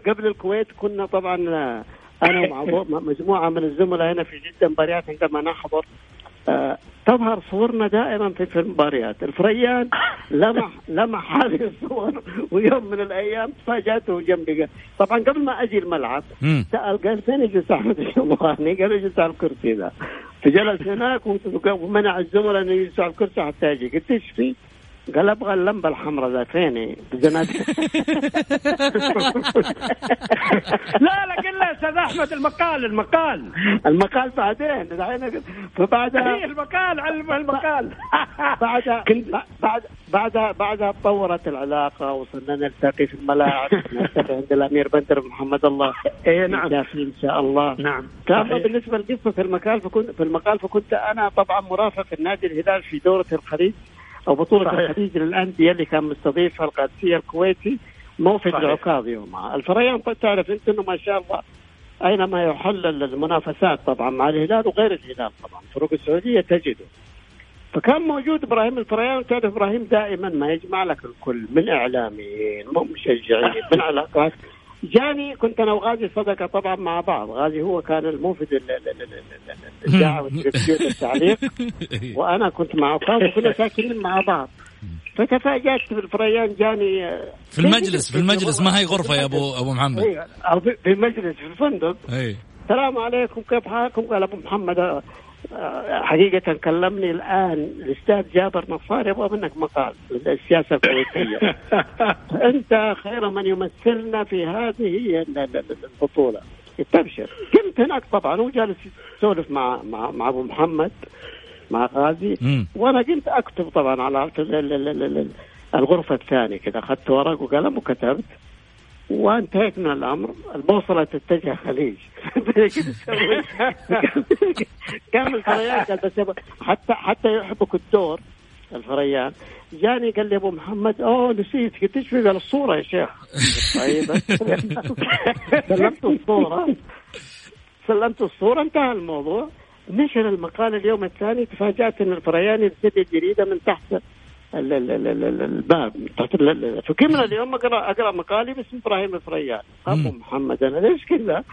قبل الكويت كنا طبعا أنا ومع مجموعة من الزملاء هنا في جدة مباريات عندما نحضر. آه تظهر صورنا دائما في المباريات الفريان لمح لمح هذه الصور ويوم من الأيام تفاجأته جنبي. طبعا قبل ما أجي الملعب سأل قال فين يجلس أحمد الشمراني؟ قال يجلس على الكرسي ذا؟ فجلس هناك ومنع الزملاء انه يجلسوا على الكرسي حتى أجي. قلت إيش في؟ قال أبغى اللمبة الحمراء ذا فيني لا لا قل له أستاذ أحمد المقال المقال. المقال بعدين فبعدها هي المقال علم المقال. بعدها بعد بعدها بعدها تطورت العلاقة وصرنا نلتقي في الملاعب نلتقي عند الأمير بدر محمد الله. اي نعم. إن شاء الله. نعم. بالنسبة لقصه في المقال فكنت في المقال فكنت أنا طبعا مرافق النادي الهلال في دورة الخليج. أو بطولة صحيح. الخليج للأندية اللي كان مستضيفها القادسيه الكويتي موفد العكاظ يومها الفريان تعرف أنت إنه ما شاء الله أينما يحل المنافسات طبعا مع الهلال وغير الهلال طبعا. فروق السعودية تجده. فكان موجود إبراهيم الفريان. تعرف إبراهيم دائما ما يجمع لك الكل. من إعلاميين من مشجعين من علاقات. جاني كنت أنا وغازي صدقه طبعا مع بعض. غازي هو كان الموفد الإذاعة والتلفزيون التعليق وأنا كنت مع عكاظ وكنا ساكنين مع بعض. فتفاجأت بالفريان جاني. في المجلس في المجلس ما هي غرفة يا ابو أبو محمد؟ في المجلس في الفندق. السلام عليكم كيف حالكم؟ قال أبو محمد حقيقة كلمني الآن الأستاذ جابر نصار يبغى منك مقال السياسة الكويتية أنت خير من يمثلنا في هذه البطولة. تبشر. كنت هناك طبعا وجالس يسولف مع مع مع أبو محمد مع غازي. وأنا كنت أكتب طبعا على الغرفة الثانية كذا أخذت ورق وقلم وكتبت. وانتهيت من الأمر. البوصلة تتجه خليج. كان الفريان قال بس حتى حتى يحبك الدور الفريان. جاني قال لي أبو محمد أوه نسيت. قلت إيش قال الصورة يا شيخ؟ طيب. سلمت الصورة. سلمت الصورة. انتهى الموضوع. نشر المقال اليوم الثاني. تفاجأت إن الفريان يرتدي الجريدة من تحت ال- ال- ال- ال- ال- الباب. من اليوم اقرا أقرأ مقالي باسم إبراهيم الفريان. أبو. محمد. أنا ليش كذا؟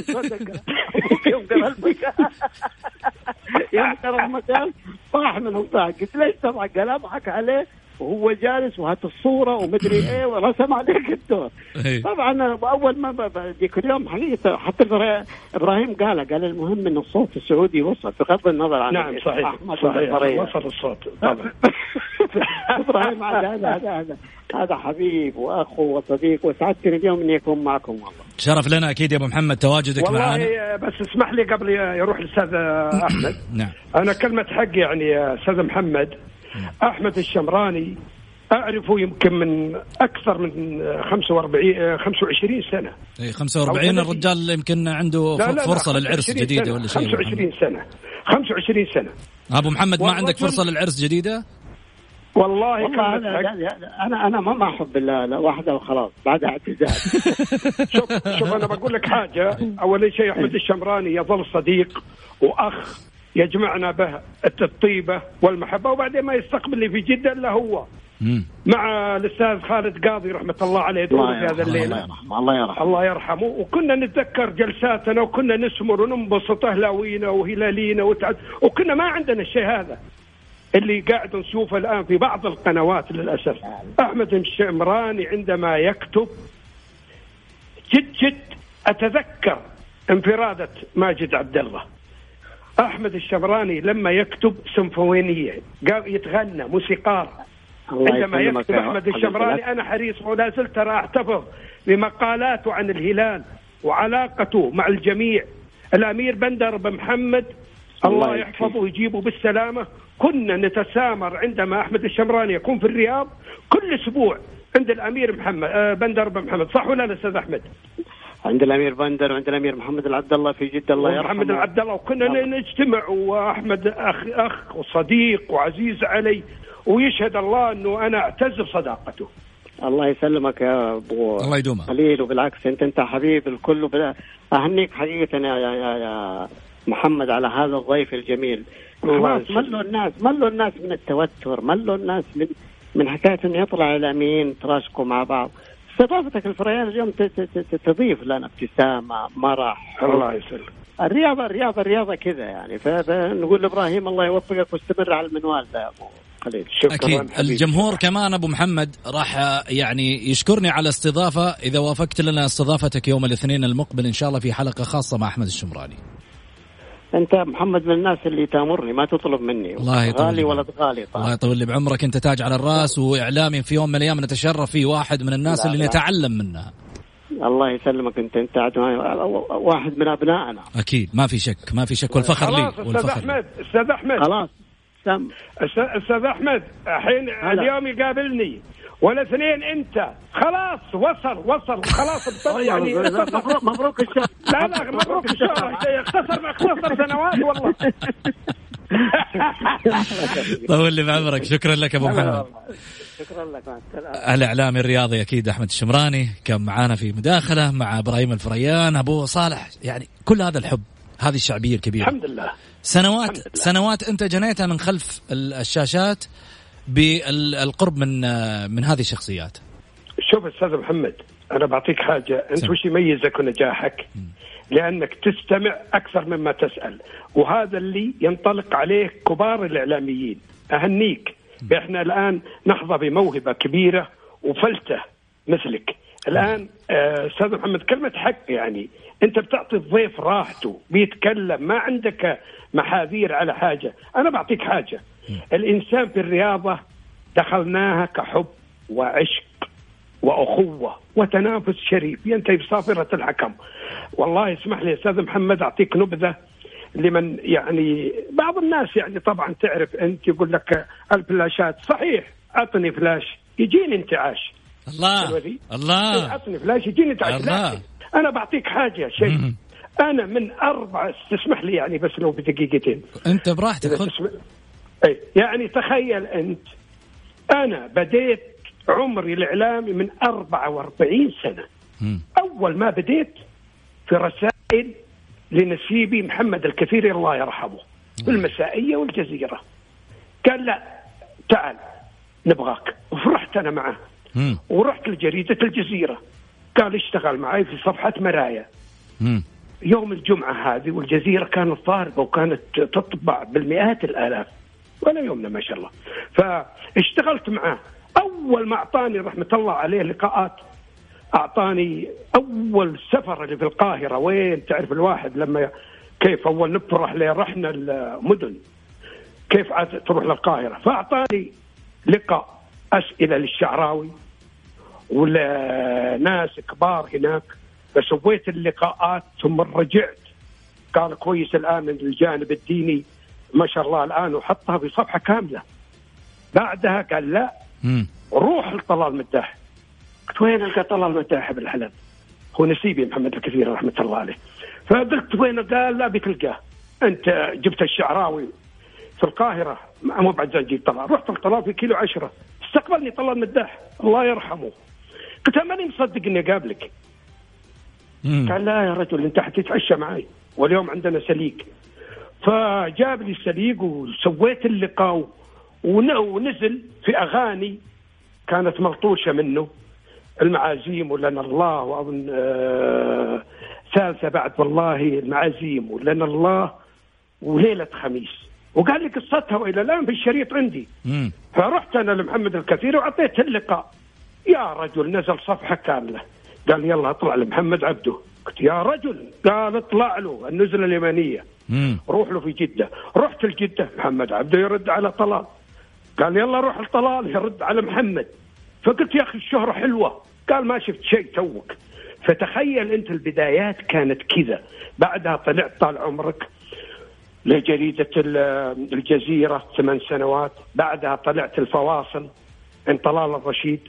صدقه أبوك يوم قرا المقال يوم قرا المقال طاح من الضحك قلت ليش تضحك؟ قال اضحك عليه. وهو جالس وهات الصورة ومدري إيه ورسم عليك الدور. إيه. طبعا أول ما ذيك اليوم حقيقة حتى إبراهيم قال قال المهم إن الصوت السعودي وصل بغض النظر عن نعم صحيح صحيح. وصل الصوت طبعا. إبراهيم هذا هذا هذا حبيب وأخو وصديق وسعدتني اليوم إني أكون معكم والله. شرف لنا أكيد يا أبو محمد تواجدك معنا. والله بس اسمح لي قبل يروح الأستاذ أحمد. نعم. أنا كلمة حق يعني يا أستاذ محمد أحمد الشمراني اعرفه يمكن من أكثر من 45 25 سنة. إيه، 45 أو الرجال يمكن عنده لا لا لا، فرصة للعرس 25 جديدة سنة، ولا شيء. أبو 25 سنة. 25 سنة. محمد. أبو محمد ما عندك فرصة للعرس جديدة؟ والله والله أنا, أنا أنا ما ما أحب الا لا واحدة وخلاص بعدها اعتزال شوف شوف أنا بقول لك حاجة. أول شيء أحمد الشمراني يظل صديق وأخ يجمعنا به الطيبه والمحبة وبعدين ما يستقبلني في جدة إلا هو. مم. مع الأستاذ خالد قاضي رحمة الله عليه دوره الله في هذا يرحمه الليل الله يرحمه الله يرحمه. الله يرحمه. وكنا نتذكر جلساتنا وكنا نسمر وننبسط أهلاوينا وهلالينا وتعد وكنا ما عندنا الشيء هذا. اللي قاعد نشوفه الآن في بعض القنوات للأسف. أحمد الشمراني عندما يكتب جد جد أتذكر انفرادة ماجد عبد الله. أحمد الشمراني لما يكتب سيمفونية قال يتغنى موسيقار عندما يكتب أحمد حبيبي. الشمراني أنا حريص ولا زلت ترى أحتفظ بمقالاته عن الهلال وعلاقته مع الجميع. الأمير بندر بن محمد الله الله يحفظه ويجيبه بالسلامة. كنا نتسامر عندما أحمد الشمراني يكون في الرياض كل أسبوع عند الأمير محمد آه، بندر بن محمد. صح ولا لا أستاذ أحمد؟ عند الأمير بندر وعند الأمير محمد العبد الله في جدة الله يرحمه. محمد العبد الله وكنا الله. نجتمع وأحمد اخ أخ وصديق وعزيز علي ويشهد الله أنه أنا أعتز بصداقته. الله يسلمك يا أبو الله يدومها. خليل وبالعكس انت أنت حبيب الكل. أهنيك حقيقة يا يا يا, يا محمد على هذا الضيف الجميل. خلاص. ملوا الناس ملوا الناس من التوتر ملوا الناس من من حكاية انه يطلع الامين تراشقوا مع بعض. استضافتك الفريان اليوم ت- ت- ت- تضيف لنا ابتسامة مرح. الله يسلمك. الرياضه الرياضه الرياضة كذا يعني. فنقول لإبراهيم الله يوفقك واستمر على المنوال ده يا أبو خليل. شكرا أكيد. الجمهور كمان أبو محمد راح يعني يشكرني على استضافة. إذا وافقت لنا استضافتك يوم الاثنين المقبل إن شاء الله في حلقة خاصة مع أحمد الشمراني. أنت محمد من الناس اللي تأمرني ما تطلب مني. الله يطول غالي لي ولد بعمرك. غالي الله يطول لي بعمرك. أنت تاج على الرأس واعلامي في يوم من الأيام نتشرف فيه. واحد من الناس لا، اللي لا. نتعلم منها الله يسلمك. أنت أنت عاد واحد من أبنائنا. أكيد. ما في شك ما في شك. والفخر لي أستاذ والفخر لي. احمد أستاذ أحمد. خلاص أستاذ أحمد الحين. اليوم يقابلني. والاثنين انت. خلاص وصل وصل. خلاص يعني مبروك مبروك الشهر. لا لا مبروك الشهر. اختصر اختصر سنوات والله. طول لي بعمرك. شكرا لك أبو محمد. شكرا لك مع السلامة. الإعلامي الرياضي أكيد أحمد الشمراني كان معانا في مداخلة مع إبراهيم الفريان أبو صالح يعني كل هذا الحب هذه الشعبية الكبيرة. الحمد لله. سنوات الحمد لله. سنوات أنت جنيتها من خلف ال- الشاشات. بالقرب من من هذه الشخصيات. شوف أستاذ محمد أنا بعطيك حاجة. أنت سم. وش يميزك ونجاحك؟ لأنك تستمع أكثر مما تسأل. وهذا اللي ينطلق عليه كبار الإعلاميين. أهنيك. إحنا الآن نحظى بموهبة كبيرة وفلتة مثلك. الآن آه، أستاذ محمد كلمة حق يعني. أنت بتعطي الضيف راحته بيتكلم ما عندك محاذير على حاجة. أنا بعطيك حاجة. الإنسان في الرياضه دخلناها كحب وعشق وأخوة وتنافس شريف. ينتهي بصافرة الحكم. والله اسمح لي أستاذ محمد أعطيك نبذة لمن يعني بعض الناس يعني طبعا تعرف أنت يقول لك الفلاشات. صحيح أعطني فلاش يجيني انتعاش. الله؟ الله. أعطني فلاش يجيني انتعاش. الله. أنا بعطيك حاجة شيء. أنا من أربع تسمح لي يعني بس لو بدقيقتين. أنت براحتك خذ. أي يعني تخيل أنت أنا بديت عمري الإعلامي من 44 سنة. مم. أول ما بديت في رسائل لنسيبي محمد الكثير الله يرحمه في المسائية والجزيرة. قال لا تعال نبغاك. فرحت أنا معه مم. ورحت لجريدة الجزيرة. قال اشتغل معي في صفحة مرايا. مم. يوم الجمعة هذه والجزيرة كانت ضاربة وكانت تطبع بالمئات الآلاف. ولا يومنا ما شاء الله. فاشتغلت معاه أول ما أعطاني رحمة الله عليه لقاءات أعطاني أول سفر اللي في القاهرة. وين؟ تعرف الواحد لما كيف أول نفرح ليه رحنا المدن كيف تروح للقاهرة. فأعطاني لقاء أسئلة للشعراوي ولا ناس كبار هناك. فسويت اللقاءات ثم رجعت. قال كويس الآن الجانب الديني ما شاء الله الآن وحطها في صفحة كاملة. بعدها قال لا. مم. روح لطلال مداح. قلت وين القى طلال مداح بالحلال هو نسيبي محمد الكثير رحمة الله عليه. فقلت وين؟ قال لا بتلقاه أنت جبت الشعراوي في القاهرة. مو بعد جيت طلال. رحت لطلال في كيلو عشرة. استقبلني طلال مداح. الله يرحمه. قلت له ماني مصدق اني اقابلك. قال لا يا رجل أنت حتتعشى معي. واليوم عندنا سليق فجاب لي السليق وسويت اللقاء ون- ونزل في أغاني كانت ملطوشه منه. المعازيم ولنا الله واظن آه ثالثة بعد والله المعازيم ولنا الله وليلة خميس. وقال لي قصتها وإلى الآن في الشريط عندي. مم. فرحت أنا لمحمد الكثير واعطيته اللقاء. يا رجل نزل صفحة كاملة. قال يلا اطلع لمحمد عبده. قلت يا رجل قال اطلع له النزلة اليمنية. روح له في جدة. رحت لجده محمد عبده يرد على طلال. قال يلا روح لطلال يرد على محمد. فقلت يا أخي الشهرة حلوة. قال ما شفت شيء توك. فتخيل أنت البدايات كانت كذا. بعدها طلعت طال عمرك لجريدة ال- الجزيرة ثمان سنوات. بعدها طلعت الفواصل. عن طلال الرشيد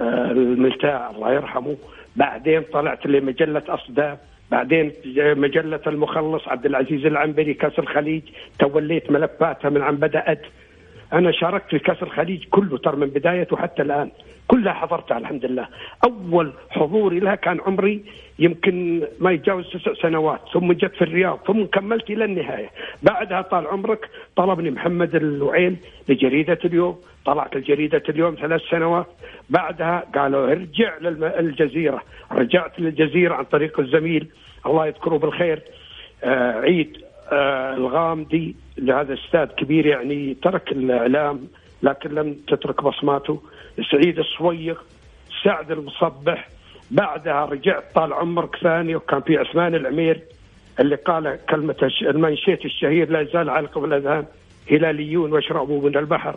آه، الملتاع الله يرحمه. بعدين طلعت لمجلة أصداء. بعدين مجلة المخلص عبد العزيز العنبري كاس الخليج توليت ملفاتها من عن بدأت أنا شاركت في كأس الخليج كله ترى من بدايته حتى الآن. كلها حضرتها الحمد لله أول حضوري لها كان عمري يمكن ما يتجاوز تسع سنوات ثم جت في الرياض ثم كملت إلى النهاية. بعدها طال عمرك طلبني محمد الوعيل لجريدة اليوم طلعت الجريدة اليوم ثلاث سنوات. بعدها قالوا ارجع للجزيرة رجعت للجزيرة عن طريق الزميل الله يذكره بالخير آه عيد. الغامدي لهذا أستاذ كبير يعني ترك الإعلام لكن لم تترك بصماته. سعيد الصويغ سعد المصبح بعدها رجعت طال عمرك ثاني وكان في عثمان العمير اللي قال كلمة المنشيت الشهير لا يزال علق في الأذهان هلاليون واشربوا من البحر.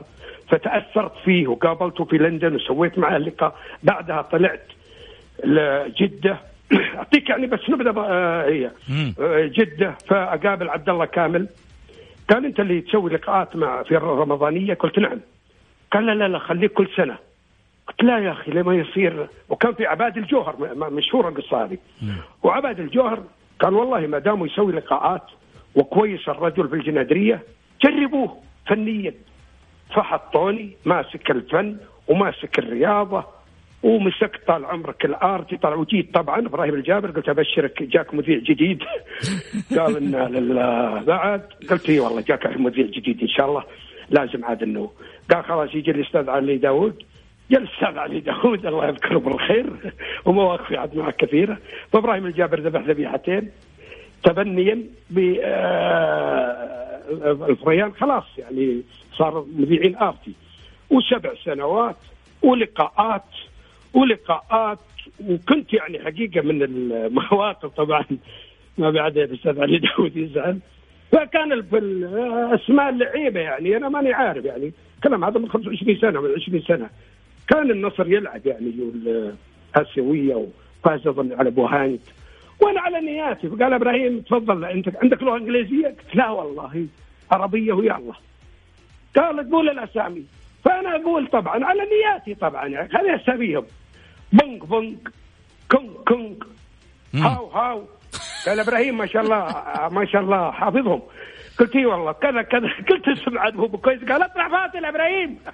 فتأثرت فيه وقابلته في لندن وسويت معه اللقاء. بعدها طلعت لجدة أعطيك يعني بس بقى- آه، هي. آه، جدة فأقابل عبد الله كامل. قال أنت اللي تسوي لقاءات مع في الرمضانية قلت نعم. قال لا لا لا خليك كل سنة. قلت لا يا أخي لما يصير؟ وكان في عباد الجوهر م- م- مشهورة القصة هذه. وعباد الجوهر قال والله ما داموا يسوي لقاءات وكويس الرجل في الجنادرية جربوه فنيا. فحطوني ماسك الفن وماسك الرياضة ومسكت طال عمرك ال ART طال وجيت طبعا. إبراهيم الجابر قلت أبشرك جاك مذيع جديد. قال لله بعد. قلت إي والله جاك مذيع جديد إن شاء الله. لازم عاد إنه. قال خلاص يجي الأستاذ علي داود جاء الأستاذ علي داود الله يذكره بالخير. ومواقفي عاد معه كثيرة. فإبراهيم الجابر ذبح ذبيحتين. تبنيا ب آه، الفريان. خلاص يعني صار مذيعين آرتي. وسبع سنوات. ولقاءات. ولقاءات وكنت يعني حقيقة من المواقف طبعا ما بعد الأستاذ علي داود يزعل. فكان الأسماء اللعيبة يعني أنا ماني عارف يعني. كلام هذا من 25 سنة من 20 سنة. كان النصر يلعب يعني الآسيوية وفاز أظن على بوهانت. وأنا على نياتي فقال إبراهيم تفضل أنت عندك لغة إنجليزية؟ قلت لا والله عربية ويا الله. قال قول الأسامي. فأنا أقول طبعا على نياتي طبعا يعني خلي اساميهم بنك بنك كونك كونك هاو هاو. قال إبراهيم ما شاء الله ما شاء الله حافظهم. قلت إي والله كذا كذا قلت اسم عاد مو كويس قال اطلع فاصل إبراهيم.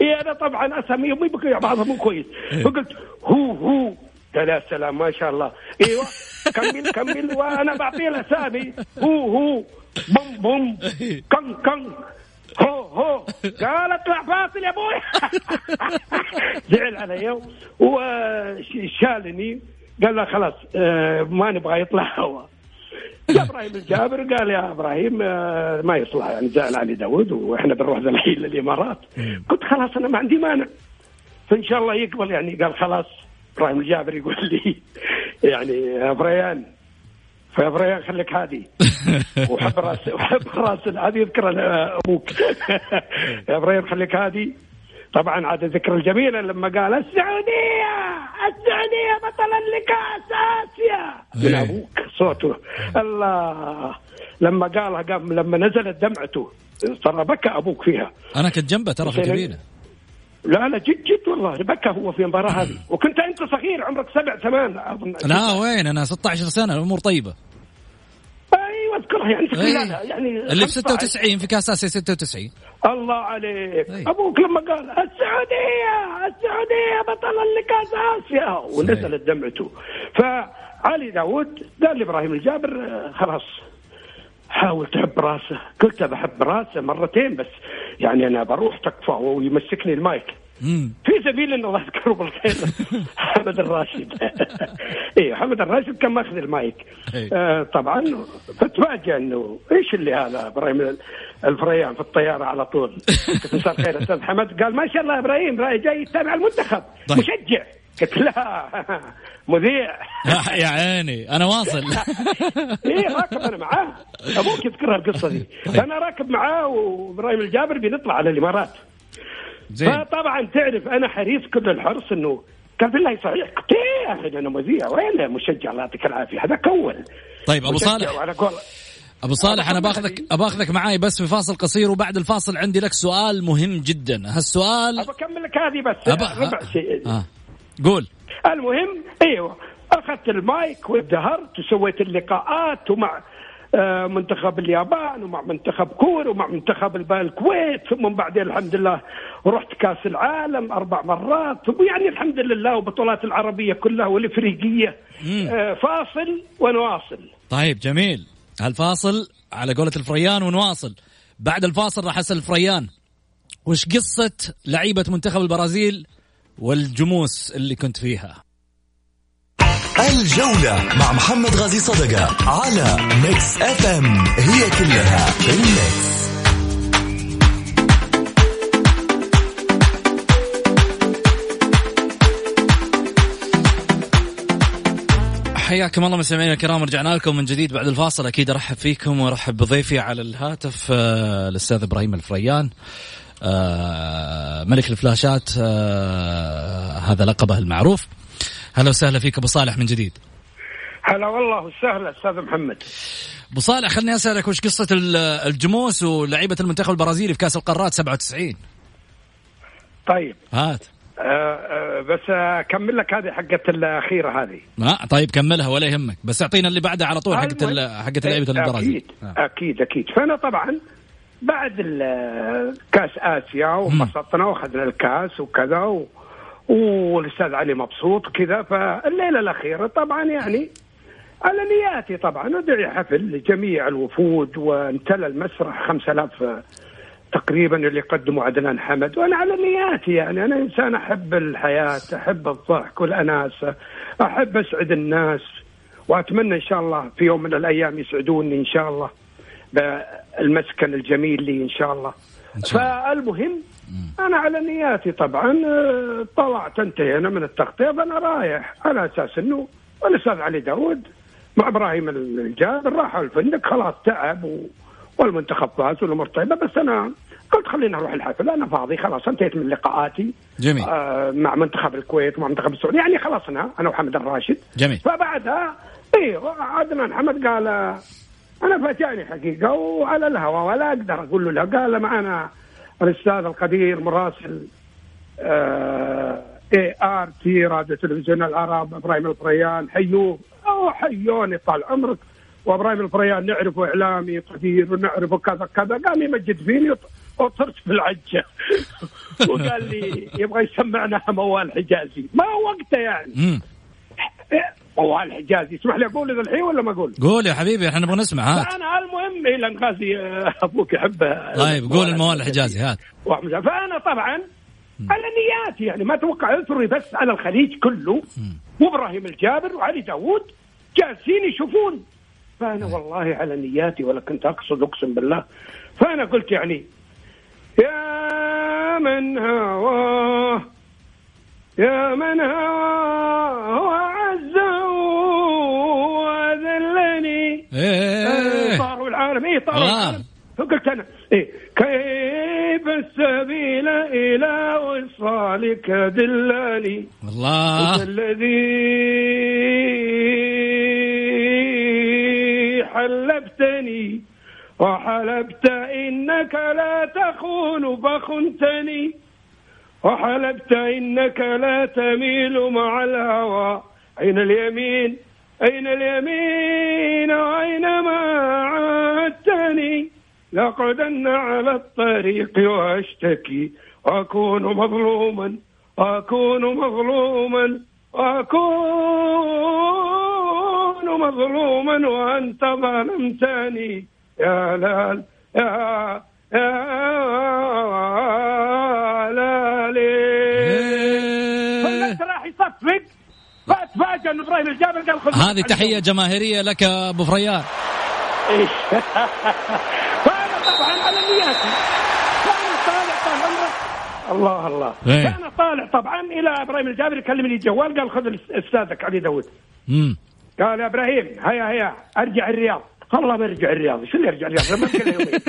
إي أنا طبعا اساميهم مو بكويس بعضهم مو كويس فقلت هو هو. قال يا سلام ما شاء الله. إيوه كمل كمل وأنا بعطيه الأسامي. هو هو. بوم بوم. كن كن هو هو. قال اطلع فاصل يا أبوي. زعل علي وشالني. قال له خلاص آه، ما نبغى يطلع هو. يا إبراهيم الجابر قال يا إبراهيم آه، ما يصلح يعني زعل علي داود وإحنا بنروح ذا الحين للامارات قلت خلاص أنا ما عندي مانع. فإن شاء الله يقبل. يعني قال خلاص إبراهيم الجابر يقول لي يعني يا فريان فيا خليك هادي. وحب راس وحب رأس هذه يذكر أبوك. يا فريان خليك هادي. طبعا عاد الذكرى الجميله لما قال السعوديه السعوديه بطلا لكاس آسيا! من إيه. أبوك صوته. الله. لما قالها قام لما نزلت دمعته ترى بكى أبوك فيها. أنا كنت جنبه ترى في الكابينة. لا لا جد جد والله بكى هو في المباراة هذه. وكنت أنت صغير عمرك سبع ثمان أظن. لا وين؟ أنا 16 سنة الأمور طيبة. أيوه اذكرها يعني تقريبا إيه. يعني اللي في 15. 96 في كاس آسيا 96 الله عليك. أي. أبوك لما قال السعودية السعودية بطلا لكاس آسيا ونزلت دمعته. فعلي داود قال لإبراهيم الجابر آه، خلاص. حاول تحب راسه. قلت بحب راسه مرتين بس. يعني أنا بروح تكفى ويمسكني المايك. في سبيل ان الله يذكره بالخير. حمد الراشد. اي حمد الراشد كان ماخذ المايك. إيه. آه طبعا فتفاجئ إنه إيش اللي هذا إبراهيم الفريان في الطيارة على طول؟ مساء الخير أستاذ حمد. قال ما شاء الله إبراهيم رأي جاي يتابع المنتخب. طيب. مشجع. قلت لا مذيع. يا- يا عيني أنا واصل. إيه راكب أنا معاه. أبوك يذكرها القصة دي. فانا راكب معاه وإبراهيم الجابر بنطلع على الإمارات. زين. فطبعا تعرف أنا حريص كل الحرص إنه قال بالله صحيح قلت إيه يا أخي أنا مذيع. وين مشجع؟ الله يعطيك العافية. هذا كول. طيب أبو صالح. قول. أبو صالح أنا باخذك بأخذك معاي بس في فاصل قصير وبعد الفاصل عندي لك سؤال مهم جدا. هالسؤال ابى أكمل لك هذه بس. أبا- ربع شيء. آه. قول. المهم إيوه أخذت المايك وازدهرت وسويت اللقاءات ومع آه، منتخب اليابان ومع منتخب كور ومع منتخب الكويت ثم بعدين الحمد لله رحت كأس العالم أربع مرات ويعني الحمد لله وبطولات العربية كلها والإفريقية. آه، فاصل ونواصل. طيب جميل. هالفاصل على قولة الفريان ونواصل. بعد الفاصل راح أسأل فريان وش قصة لعيبة منتخب البرازيل والجموس اللي كنت فيها. الجولة مع محمد غازي صدقة على Mix FM هي كلها في ال mix حياكم الله مستمعينا الكرام رجعنا لكم من جديد بعد الفاصل. أكيد أرحب فيكم وأرحب بضيفي على الهاتف آه، الأستاذ إبراهيم الفريان. ملك الفلاشات آه، هذا لقبه المعروف. هلا وسهلا فيك أبو صالح من جديد. هلا والله وسهلا أستاذ محمد. أبو صالح خليني أسألك وش قصة ال- الجموس ولعيبة المنتخب البرازيلي في كأس القارات 97 طيب. هات. آه، آه، بس أكمل لك هذه حقت الأخيرة هذه. ما طيب كملها ولا يهمك بس أعطينا اللي بعدها على طول حقت. حقت لعيبة البرازيل أكيد آه. أكيد أكيد. فأنا طبعا بعد كاس آسيا وانبسطنا وأخذنا الكاس وكذا و... والأستاذ علي مبسوط كذا فالليلة الأخيرة طبعا يعني على نياتي طبعا ادعي حفل لجميع الوفود وامتلى المسرح 5000 تقريبا اللي قدموا عدنان حمد. وأنا على نياتي يعني أنا إنسان أحب الحياة أحب الضحك والاناسه أحب أسعد الناس وأتمنى إن شاء الله في يوم من الأيام يسعدوني إن شاء الله. بالمسكن الجميل لي إن شاء الله. إن شاء الله. فالمهم أنا على نياتي طبعا آه، طلعت انتهينا من التغطية فأنا رايح على أساس إنه الأستاذ علي داود مع إبراهيم الجابر راحوا الفندق خلاص تعب و... والمنتخب فاز والأمور طيبة بس أنا قلت خلينا نروح الحفل أنا فاضي خلاص انتهيت من لقاءاتي جميل. آه مع منتخب الكويت ومع منتخب السعودية يعني خلصنا أنا وحمد الراشد. جميل. فبعدها أيوه عدنان حمد قال أنا فاجأني حقيقة وعلى الهواء ولا أقدر أقول له. لا قال معنا الأستاذ القدير مراسل ART راديو تلفزيون العرب إبراهيم الفريان حيوه أو حيوني طال عمرك. وإبراهيم الفريان نعرفه إعلامي قدير ونعرفه كذا كذا. قام يمجد فيني وطرت في العجة. وقال لي يبغى يسمعنا موال حجازي. ما وقته يعني. مم. موال الحجازي اسمح لي أقول إذا الحين ولا ما أقول؟ قول يا حبيبي إحنا نبغى نسمع هات فانا المهم إيه لأن غازي آه، أبوك يحبه طيب قول الموال الحجازي هات فأنا طبعا على نياتي يعني ما أتوقع اثري بس على الخليج كله. وإبراهيم الجابر وعلي داوود جالسين يشوفون. فأنا والله على نياتي ولا كنت أقصد أقسم بالله. فأنا قلت يعني يا من هواه يا من هواه العالم إيه طاروا آه. العالم فقلت أنا إيه كيف السبيل إلى وصالك دلاني الله الذي حلفتني وحلبت إنك لا تخون فخنتني وحلبت إنك لا تميل مع الهوى. أين اليمين؟ أين اليمين؟ وأين ما عدتني لقدن على الطريق وأشتكي. واكون مظلوما واكون مظلوما واكون مظلوما وأنت ظلمتني. يا لال يا يا لالي. فالناس راح يصفق فاتفاجئ إبراهيم الجابر قال هذه تحية جماهيرية لك أبو فريان. إيه. فأنا طبعا على نياتي. فانا طالع طال عمرك الله الله. إيه. فانا طالع طبعا إلى إبراهيم الجابر يكلمني الجوال قال خذ أستاذك علي امم قال يا إبراهيم هيا هيا أرجع الرياض. والله ما ارجع الرياض شو اللي ارجع الرياض؟ ما بقى له يومين.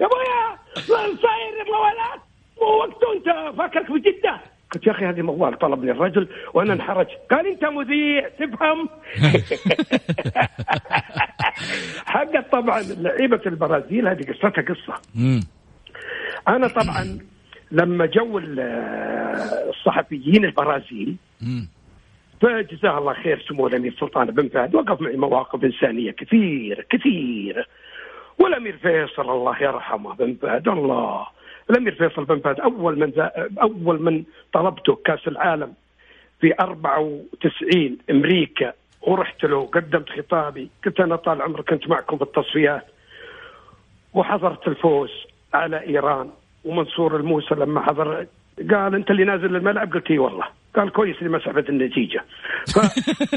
يا أبويا صاير موالات مو وقته انت فاكرك بجدة. قلت يا أخي هذه موال طلبني الرجل وأنا انحرج. قال أنت مذيع تفهم؟ حقت طبعا لعيبة البرازيل هذه قصتها قصة. أنا طبعا لما جو ال- الصحفيين البرازيل فجزاه الله خير سمو الأمير سلطان بن فهد وقف معي مواقف إنسانية كثيرة كثيرة. والأمير فيصل الله يرحمه بن فهد الله. الامير فيصل بن فهد أول من أول من طلبته كأس العالم في 94 أمريكا ورحت له قدمت خطابي قلت أنا طال عمرك كنت معكم في التصفيات وحضرت الفوز على إيران ومنصور الموسى لما حضر قال أنت اللي نازل الملعب قلت إي والله. قال كويس سحبت النتيجة.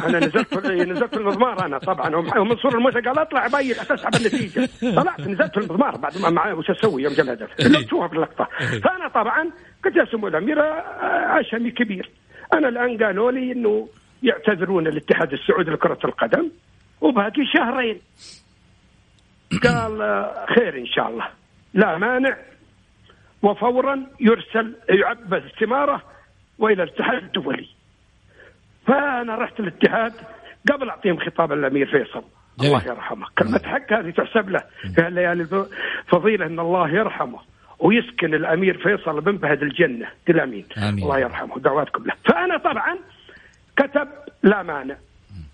فانا نزلت نزلت في المضمار أنا طبعا. ومنصور الموسى قال أطلع باين تسحب النتيجة. طلعت نزلت في المضمار بعد ما معي وش أسوي يوم جاء الهدف؟ شوفها في اللقطه فأنا طبعا قلت يا سمو الامير آه، عشمي كبير. أنا الآن قالوا لي إنه يعتذرون الاتحاد السعودي لكرة القدم. وباقي شهرين. قال خير إن شاء الله. لا مانع. وفورا يرسل يعبى استماره وإلى الاتحاد الدولي فأنا رحت الاتحاد قبل أعطيهم خطاب الأمير فيصل. جميل. الله يرحمه. كلمة حق هذه تحسب له. في الليالي الفضيلة إن الله يرحمه ويسكن الأمير فيصل بن فهد الجنة. قل آمين. آمين. الله يرحمه. دعواتكم له. فأنا طبعا كتب لا مانع.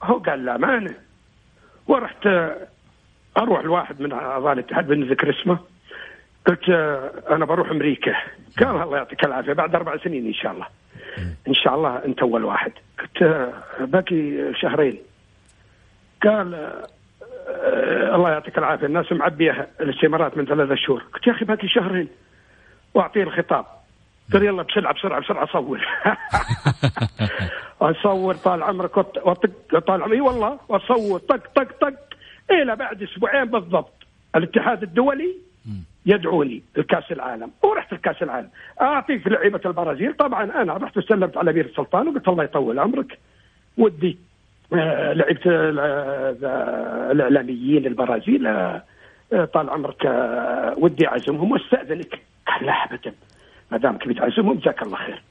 هو قال لا مانع. ورحت أروح لواحد من أعضاء الاتحاد بدون ذكر اسمه. قلت أنا بروح أمريكا. قال الله يعطيك العافية. بعد أربع سنين إن شاء الله. إن شاء الله أنت أول واحد. قلت باقي شهرين. قال آه، الله يعطيك العافية. الناس معبية الاستمارات من ثلاثة شهور. قلت يا أخي باقي شهرين. وأعطيه الخطاب. قال يلا بسرعة بسرعة بسرعة صور. أصور طال عمرك وط- وطق طال عمري والله واصور طق طق طق. إلى بعد أسبوعين بالضبط. الاتحاد الدولي يدعوني لكاس العالم. ورحت لكأس العالم. اعطيك لعيبة البرازيل. طبعا أنا رحت وسلمت على أمير السلطان وقلت الله يطول عمرك. ودي آه، لعيبة ال- آه، الإعلاميين البرازيل آه، آه، طال عمرك آه، ودي أعزمهم وأستأذنك. قال لا ابدا ما دامك بتعزمهم جزاك الله خير.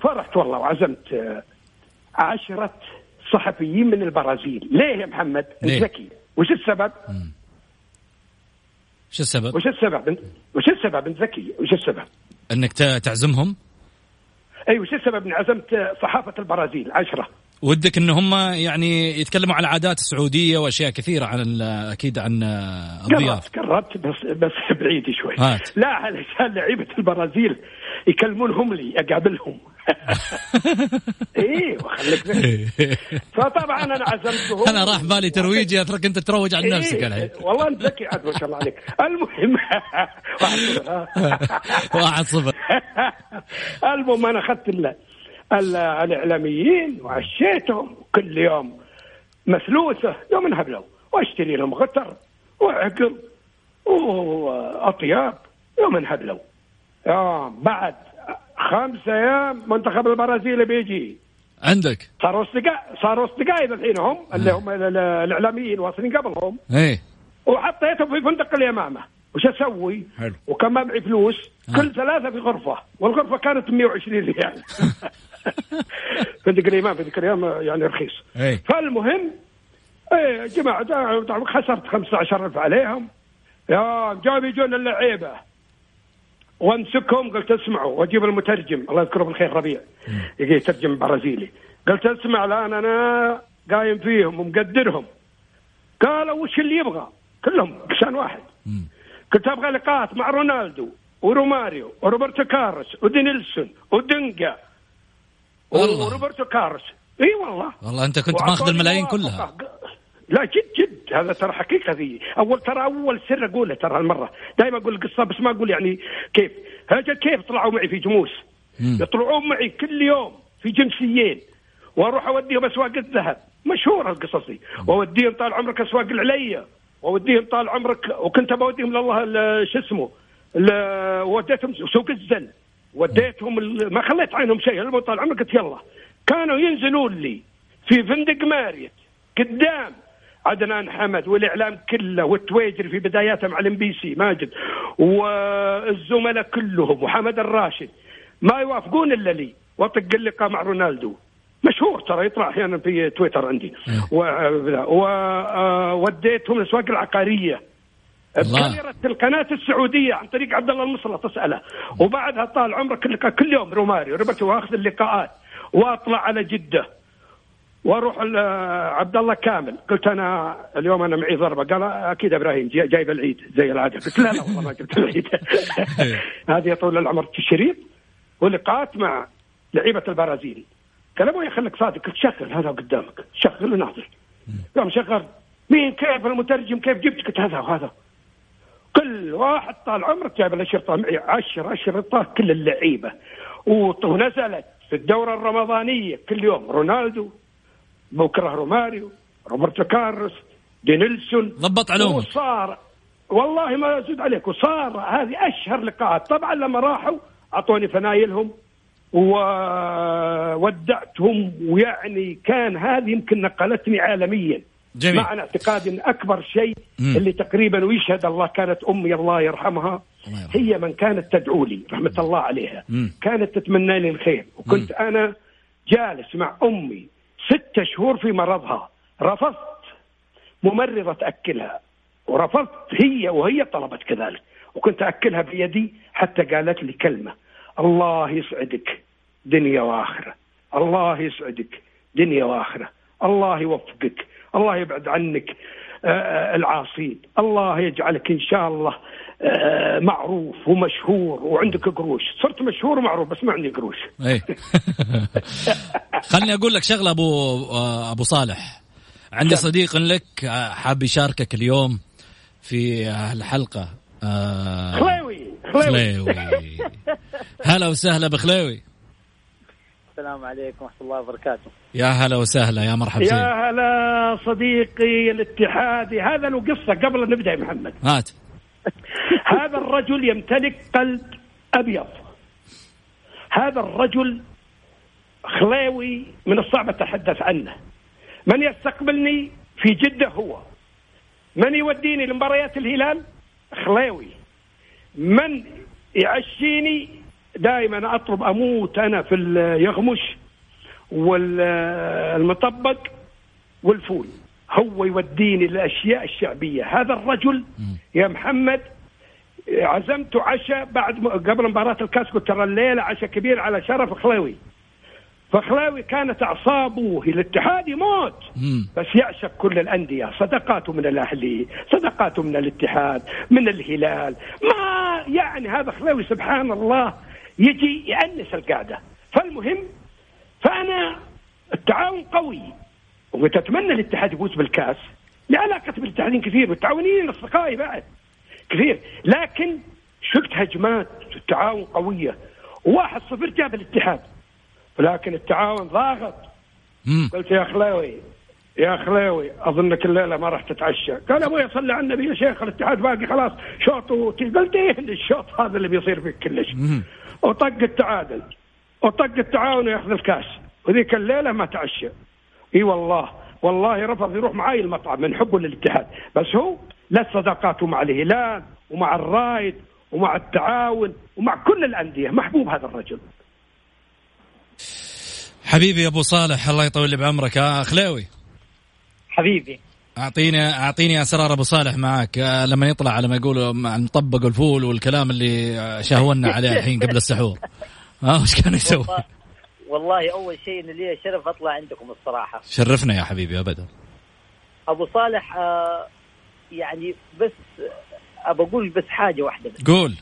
فرحت والله وعزمت آه، عشرة صحفيين من البرازيل. ليه يا محمد؟ ليه؟ ذكي وش السبب؟ شو السبب؟ وش السبب؟ وش السبب؟ انت ذكي وش السبب؟ أنك تعزمهم؟ أي وش السبب؟ إني عزمت صحافة البرازيل عشرة. ودك إن هم يعني يتكلموا عن العادات السعودية وأشياء كثيرة عن أكيد عن الضياف قربت بس بس بعيد شوي. هات. لا علشان لعيبة البرازيل يكلمونهم لي أقابلهم. إيه وخليك فطبعا أنا عزمتهم. أنا راح بالي ترويجي أترك أنت تروج عن نفسك إيه، الحين. والله أنت ذكي. عاد ما شاء الله عليك. المهم واحد صفر،. واحد صفر. المهم أنا أخذت الإعلاميين وعشيتهم كل يوم مثلوثه يوم انهبلوا وأشتري لهم غتر وعقل وأطياب يوم انهبلوا يوم بعد خمسة أيام منتخب البرازيل بيجي. عندك. صاروا اصدقاء صاروا اصدقائي الحين هم اللي هم ال- ال- الإعلاميين واصلين قبلهم إيه. وحطيتهم في فندق اليمامة. وش أسوي؟ حلو. وكان ما معي فلوس. آه. كل ثلاثة في غرفة. والغرفة كانت 120 ريال. فندق اليمامه فندق اليمامه يعني رخيص. إيه. فالمهم إيه جماعة خسرت 15000 عليهم. يا جاوا يجون اللعيبة. وامسكهم قلت اسمعوا واجيب المترجم. الله يذكره بالخير ربيع. يجي يترجم برازيلي. قلت اسمع الآن أنا قايم فيهم ومقدرهم. قالوا وش اللي يبغى؟ كلهم لسان واحد. قلت أبغى لقاءات مع رونالدو وروماريو وروبرتو كارس ودينيلسون ودنجا والله. وروبرتو كارس إي والله. والله أنت كنت ماخذ الملايين. كلها. لا جد جد. هذا ترى حقيقة ذي. أول ترى أول سر أقوله ترى هالمرة. دائما أقول القصة بس ما أقول يعني كيف. هجا كيف طلعوا معي في جموس؟ مم. يطلعون معي كل يوم في جنسيين. وأروح أوديهم أسواق الذهب. مشهورة القصص دي وأوديهم طال عمرك أسواق العليا. وأوديهم طال عمرك وكنت بوديهم لله شو اسمه وديتهم سوق الزل وديتهم ما خليت عنهم شيء طال عمرك؟ قلت يلا. كانوا ينزلون لي في فندق Marriott قدام عدنان حمد والإعلام كله والتويجري في بداياته مع ال MBC ماجد والزملاء كلهم وحمد الراشد. ما يوافقون إلا لي. وأطق اللقاء مع رونالدو. مشهور ترى يطلع أحيانا في تويتر عندي. ووديتهم الأسواق العقارية. بكاميرا القناة السعودية عن طريق عبد الله المصلى تسأله. وبعدها طال عمرك كل يوم روماريو ربط واخذ اللقاءات واطلع على جدة وأروح عبد الله كامل. قلت أنا اليوم أنا معي ضربة. قال أكيد إبراهيم جاي- جايب العيد زي العادة. قلت لا لا والله ما جبت العيد. هذه طول العمر تشريط ولقاءات مع لعيبة البرازيل. قال أبوي خليك صادق. قلت شغل هذا قدامك. شغل وناظر. قام شغل. مين كيف المترجم؟ كيف جبت؟ قلت هذا وهذا. كل واحد طال عمرك جايب الاشرطه معي عشر أشرطة كل اللعيبة. ونزلت في الدورة الرمضانية. كل يوم رونالدو بكره روماريو روبرتو كارلوس دينيلسون ضبط علومك وصار والله ما ازيد عليك. وصار هذه أشهر لقاءات. طبعا لما راحوا أعطوني فنايلهم. وودعتهم. ويعني كان هذه يمكن نقلتني عالميا. جميل. مع أنا اعتقادي إن أكبر شيء مم. اللي تقريبا ويشهد الله كانت أمي الله يرحمها الله. هي من كانت تدعو لي رحمة الله عليها. مم. كانت تتمنى لي الخير. وكنت أنا جالس مع أمي ستة شهور في مرضها. رفضت ممرضة تأكلها ورفضت هي وهي طلبت كذلك. وكنت أكلها بيدي حتى قالت لي كلمة. الله يسعدك دنيا وآخرة. الله يسعدك دنيا وآخرة. الله يوفقك. الله يبعد عنك آه، آه، العاصين. الله يجعلك إن شاء الله آه، معروف ومشهور وعندك قروش. صرت مشهور ومعروف بس ما عندي قروش. إيه. خلني أقول لك شغلة أبو آه، أبو صالح. عندي صديق لك حاب يشاركك اليوم في الحلقة آه، خليوي خليوي. خليوي. هلا وسهلا بخليوي. السلام عليكم ورحمة الله وبركاته. يا هلا وسهلا يا مرحبا يا هلا صديقي الاتحادي هذا له قصة قبل أن نبدأ يا محمد. هات هذا الرجل يمتلك قلب أبيض. هذا الرجل خليوي من الصعب التحدث عنه. من يستقبلني في جدة هو. من يوديني لمباريات الهلال؟ خليوي. من يعشيني دائما اطلب أموت أنا في اليغمش والمطبق والفول. هو يوديني للأشياء الشعبية. هذا الرجل يا محمد عزمته عشاء بعد قبل مباراة الكاس قلت ترى الليلة عشاء كبير على شرف خليوي فخلاوي كانت أعصابه الاتحاد يموت. بس يعشق كل الأندية. صدقاته من الأهلي صدقاته من الاتحاد من الهلال. ما يعني هذا خلاوي سبحان الله. يجي يأنس القعده فالمهم فأنا التعاون قوي وتتمنى الاتحاد يفوز بالكأس لعلاقة بالاتحادين كثير والتعاونيين اصدقائي بعد كثير. لكن شفت هجمات التعاون قوية. واحد صفر جاب الاتحاد. ولكن التعاون ضاغط. قلت يا خلاوي يا خلاوي أظنك الليلة ما راح تتعشى. قال أبوي صلي على النبي يا شيخ الاتحاد باقي خلاص شوط قلت إيه الشوط هذا اللي بيصير فيك كلش. وطق التعادل. وطق التعاون وياخذ الكاس. وذيك الليلة ما تعشى. إي والله. والله رفض يروح معاي المطعم من حبه للاتحاد. بس هو لا صداقاته مع الهلال ومع الرايد ومع التعاون ومع كل الأندية. محبوب هذا الرجل. حبيبي يا أبو صالح الله يطول لي بعمرك. آه خلاوي حبيبي. اعطيني أعطيني أسرار أبو صالح معك آه، لما يطلع على ما يقولوا مع المطبق والفول والكلام اللي آه، شهونا عليه الحين قبل السحور. ها وش كان يسوي؟ والله, والله أول شيء إن لي شرف أطلع عندكم الصراحة. شرفنا يا حبيبي ابدا. أبو صالح آه يعني بس آه، ابى أقول بس حاجة واحدة بس. قول.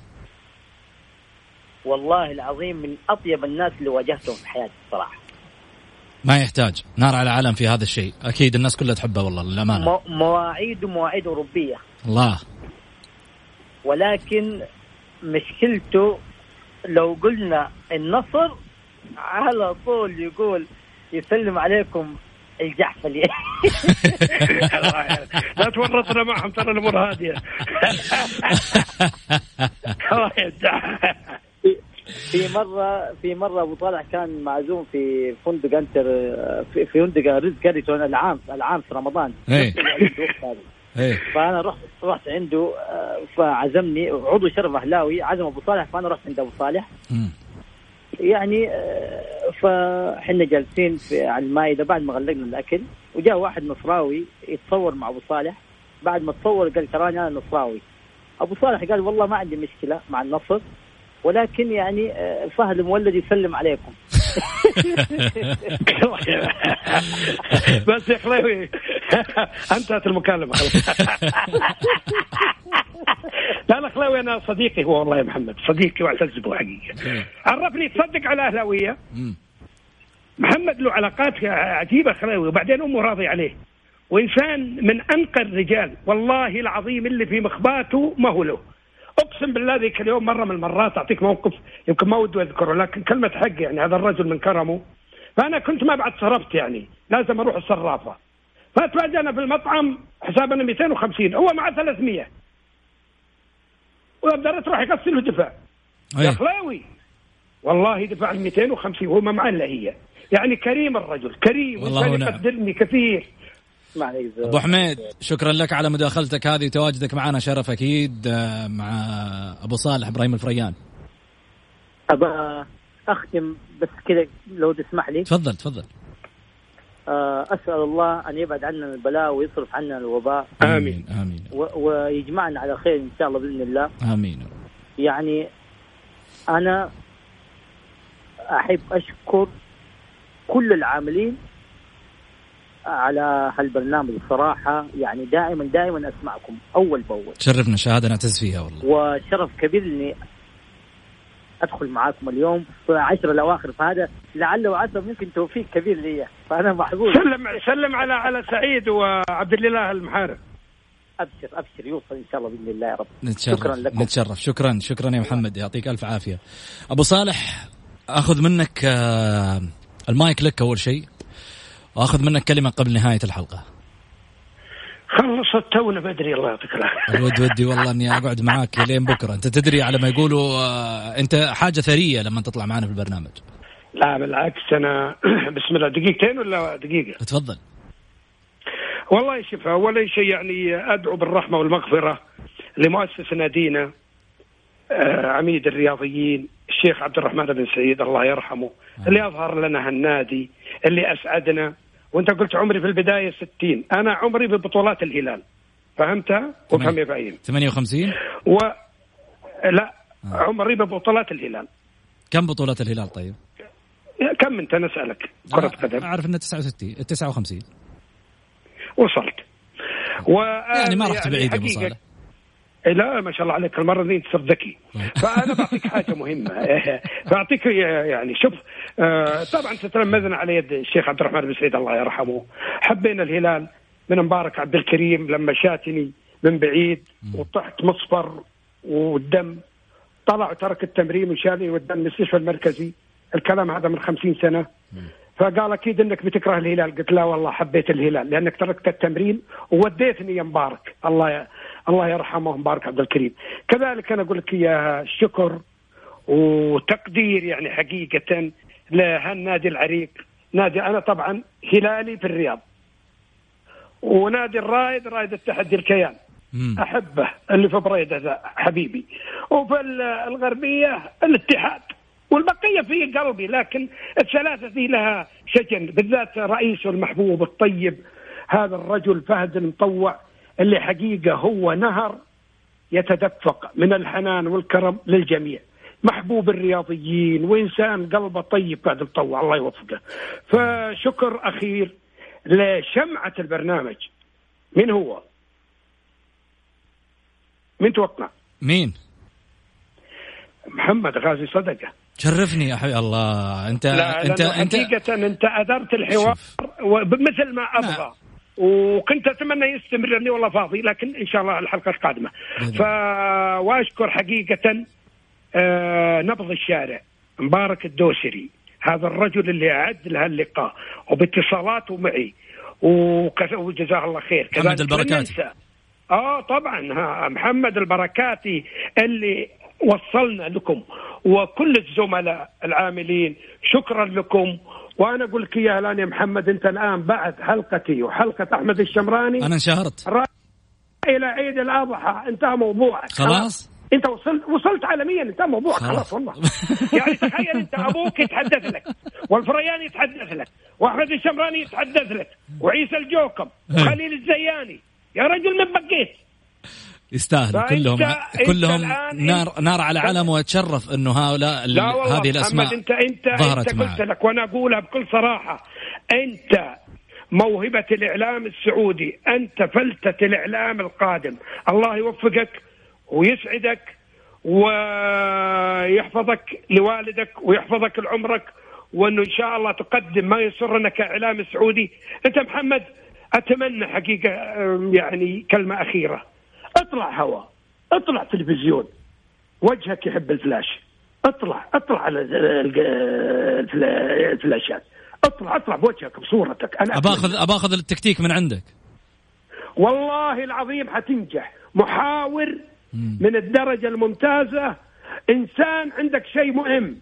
والله العظيم من أطيب الناس اللي واجهتهم في حياتي الصراحة. ما يحتاج. نار على علم في هذا الشيء. أكيد الناس كلها تحبه والله للأمانة. مواعيد أوروبية. الله. ولكن مشكلته لو قلنا النصر على طول يقول يسلم عليكم الجحفلي لا تورطنا معهم ترى الأمور هادية. في مره في مرة أبو صالح كان معزوم في فندق أنتر في في فندق ريز كاريتون العام العام في رمضان. إيه. إيه. فأنا رحت رحت عنده آه، فعزمني. عضو شرف أهلاوي عزم أبو صالح فأنا رحت عند أبو صالح. يعني آه، فاحنا جالسين في على المائدة بعد ما غلقنا الأكل وجاء واحد نصراوي يتصور مع أبو صالح. بعد ما تصور قال تراني أنا نصراوي. أبو صالح قال والله ما عندي مشكلة مع النصر. ولكن يعني آه، فهد المولد يسلم عليكم. بس يا خلاوي انتهت المكالمة. لا لا خلاوي أنا صديقي هو والله يا محمد صديقي واعتز به حقيقه عرفني تصدق على أهلاوية. محمد له علاقات عجيبة خلاوي وبعدين أمه راضي عليه. وإنسان من أنقى الرجال والله العظيم اللي في مخباته ما هو له. أقسم بالله ذيك اليوم مرة من المرات أعطيك موقف يمكن ما ودي أذكره لكن كلمة حق يعني هذا الرجل من كرمه. فأنا كنت ما بعد صرفت يعني لازم أروح الصرافة. فتواجهنا في المطعم حسابنا 250 هو مع 300 وقدرت راح يغسل ودفع يا خلاوي والله دفع ال 250 وهو ما معاه إلا هي. يعني كريم الرجل كريم والله. يقدرني كثير. أبو حميد شكرا لك على مداخلتك هذه. وتواجدك معنا شرف أكيد آه، مع أبو صالح إبراهيم الفريان. ابى أختم بس كذا لو تسمح لي. تفضل تفضل. آه، أسأل الله أن يبعد عنا البلاء ويصرف عنا الوباء. آمين و- ويجمعنا على خير إن شاء الله بإذن الله. آمين. يعني أنا أحب أشكر كل العاملين على هالبرنامج الصراحه يعني دائما دائما أسمعكم أول بأول. تشرفنا شهادة نعتز فيها والله. وشرف كبير إني أدخل معاكم اليوم في عشر الأواخر فهذا لعل وعسى ممكن توفيق كبير لي. فأنا محظوظ. سلم سلم على على سعيد وعبد الاله المحارب. أبشر أبشر يوصل إن شاء الله بإذن الله يا رب. نتشرف شكرا لكم. نتشرف. شكرا شكرا يا محمد يعطيك ألف عافية. أبو صالح أخذ منك آه، المايك لك أول شيء. وآخذ منك كلمة قبل نهاية الحلقة. خلصت تونا بدري الله يعطيك العافية. الود ودي والله إني أقعد معاك لين بكرة. أنت تدري على ما يقولوا آه، أنت حاجة ثرية لما تطلع معنا في البرنامج. لا بالعكس أنا بسم الله. دقيقتين ولا دقيقة؟ تفضل والله شوف أول شيء يعني أدعو بالرحمة والمغفرة لمؤسس نادينا آه، عميد الرياضيين الشيخ عبد الرحمن بن سعيد الله يرحمه اللي أظهر لنا هالنادي اللي أسعدنا وانت قلت عمري في البداية 60 أنا عمري ببطولات الهلال. فهمتها وفهم يا فهيم 58 و لا عمري ببطولات الهلال. كم بطولات الهلال طيب؟ كم أنت؟ نسالك كرة قدم. أعرف إنه 69 59 وصلت. و يعني ما رحت بعيد يا ابو صالح لا ما شاء الله عليك المره دي تصير ذكي. فأنا بعطيك حاجة مهمة. بعطيك يعني شوف آه، طبعا تتلمذنا على يد الشيخ عبد الرحمن بن سعيد الله يرحمه. حبينا الهلال من مبارك عبد الكريم لما شاتني من بعيد وطحت مصفر والدم. طلع وترك التمرين وشالني وداني المستشفى المركزي. الكلام هذا من خمسين سنة. فقال أكيد إنك بتكره الهلال. قلت لا والله حبيت الهلال لأنك تركت التمرين ووديتني يا مبارك. الله. الله يرحمه مبارك عبد الكريم. كذلك أنا أقول لك يا شكر وتقدير يعني حقيقة لهالنادي العريق. نادي أنا طبعا هلالي في الرياض. ونادي الرائد رائد التحدي الكيان. أحبه اللي في بريده ذا حبيبي. وفي الغربية الاتحاد. والبقية في قلبي لكن الثلاثة ذي لها شجن بالذات رئيسه المحبوب الطيب هذا الرجل فهد المطوع. اللي حقيقة هو نهر يتدفق من الحنان والكرم للجميع محبوب الرياضيين وإنسان قلبه طيب فهد المطوع الله يوفقه فشكر أخير لشمعة البرنامج من هو؟ مين توقع؟ مين؟ محمد غازي صدقة شرفني يا حبيبي الله انت لا انت انت حقيقة أنت أدرت الحوار مثل ما أبغى نعم. وكنت أتمنى يستمر لي والله فاضي لكن إن شاء الله الحلقة القادمة. ف واشكر حقيقة آه نبض الشارع مبارك الدوسري هذا الرجل اللي أعد له اللقاء وباتصالاته معي وجزاه الله خير. محمد البركاتي. آه طبعا ها محمد البركاتي اللي وصلنا لكم وكل الزملاء العاملين شكرا لكم وأنا أقول لك يا الآن يا محمد أنت الآن بعد حلقتي وحلقة أحمد الشمراني أنا انشهرت. إلى عيد الأضحى. انتهى موضوعك خلاص؟ أنت وصلت وصلت عالميا انتهى موضوعك خلاص. والله. يعني تخيل أنت أبوك يتحدث لك والفرياني يتحدث لك وأحمد الشمراني يتحدث لك وعيسى الجوكم وخليل الزياني. يا رجل من بقيت. يستاهلوا كلهم كلهم نار نار على علم واتشرف إنه هؤلاء لا هذه الأسماء انت انت ظهرت انت قلت لك وأنا أقولها بكل صراحة. إنت موهبة الإعلام السعودي أنت فلتة الإعلام القادم. الله يوفقك ويسعدك ويحفظك لوالدك ويحفظك لعمرك وإنه إن شاء الله تقدم ما يسرنا كإعلام سعودي. أنت محمد أتمنى حقيقة يعني كلمة أخيرة. اطلع هواء اطلع تلفزيون. وجهك يحب الفلاش. اطلع اطلع على الفلاشات. اطلع اطلع بوجهك بصورتك. أنا اباخذ اباخذ التكتيك من عندك. والله العظيم حتنجح. محاور من الدرجة الممتازة. إنسان عندك شيء مهم.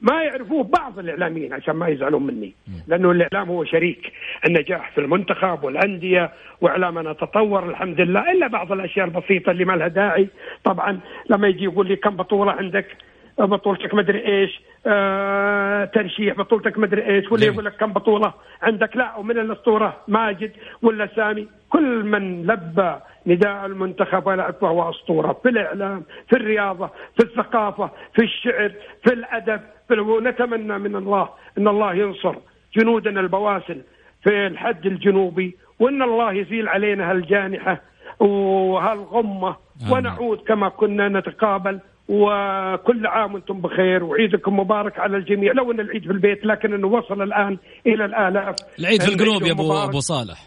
ما يعرفوه بعض الإعلاميين عشان ما يزعلون مني. لأنه الإعلام هو شريك. النجاح في المنتخب والأندية واعلامنا تطور الحمد لله إلا بعض الأشياء البسيطة اللي ما لها داعي. طبعا لما يجي يقول لي كم بطولة عندك؟ بطولتك مدري إيش. آه ترشيح بطولتك مدري إيش. واللي يقول لك كم بطولة عندك؟ لا ومن الأسطورة ماجد ولا سامي. كل من لبى نداء المنتخب ولعب فهو أسطورة في الإعلام في الرياضة في الثقافة في الشعر في الأدب. في ونتمنى من الله إن الله ينصر جنودنا البواسل في الحد الجنوبي وإن الله يزيل علينا هالجانحة وهالغمة ونعود كما كنا نتقابل وكل عام وأنتم بخير وعيدكم مبارك على الجميع. لو إن العيد في البيت لكن إنه وصل الآن إلى الآلاف. العيد في القلوب يا ابو أبو صالح.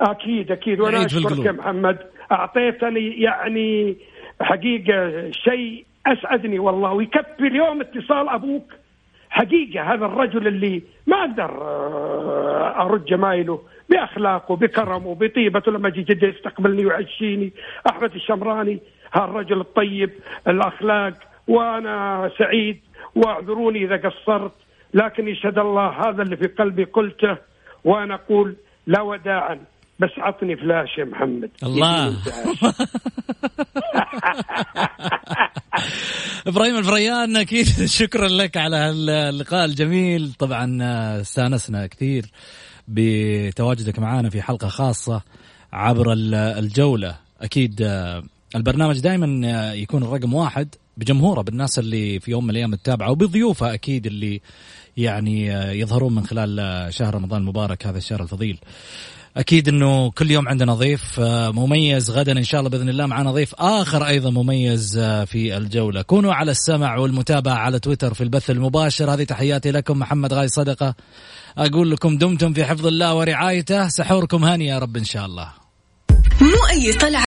أكيد أكيد. وأنا أشكرك يا محمد. أعطيتني يعني حقيقة شيء أسعدني والله ويكفي اليوم اتصال أبوك. حقيقة هذا الرجل اللي ما أقدر آه، أرد جمايله بأخلاقه بكرمه بطيبته لما يجي جدة يستقبلني ويعشيني أحمد الشمراني هالرجل الطيب الأخلاق وأنا سعيد واعذروني إذا قصرت لكن يشهد الله هذا اللي في قلبي قلته وأنا أقول لا وداعا. بس عطني فلاش يا محمد. الله. إبراهيم الفريان أكيد شكرا لك على اللقاء الجميل. طبعا استانسنا كثير بتواجدك معنا في حلقة خاصة عبر الجولة. أكيد البرنامج دائما يكون الرقم واحد بجمهوره بالناس اللي في يوم من الأيام تتابعه وبضيوفه أكيد اللي يعني يظهرون من خلال شهر رمضان المبارك هذا الشهر الفضيل. أكيد إنه كل يوم عندنا ضيف آه، مميز غدا إن شاء الله بإذن الله معنا ضيف آخر أيضا مميز آه، في الجولة. كونوا على السمع والمتابعة على تويتر في البث المباشر. هذه تحياتي لكم محمد غاي صدقة. أقول لكم دمتم في حفظ الله ورعايته. سحوركم هاني يا رب إن شاء الله. مو اي طلعه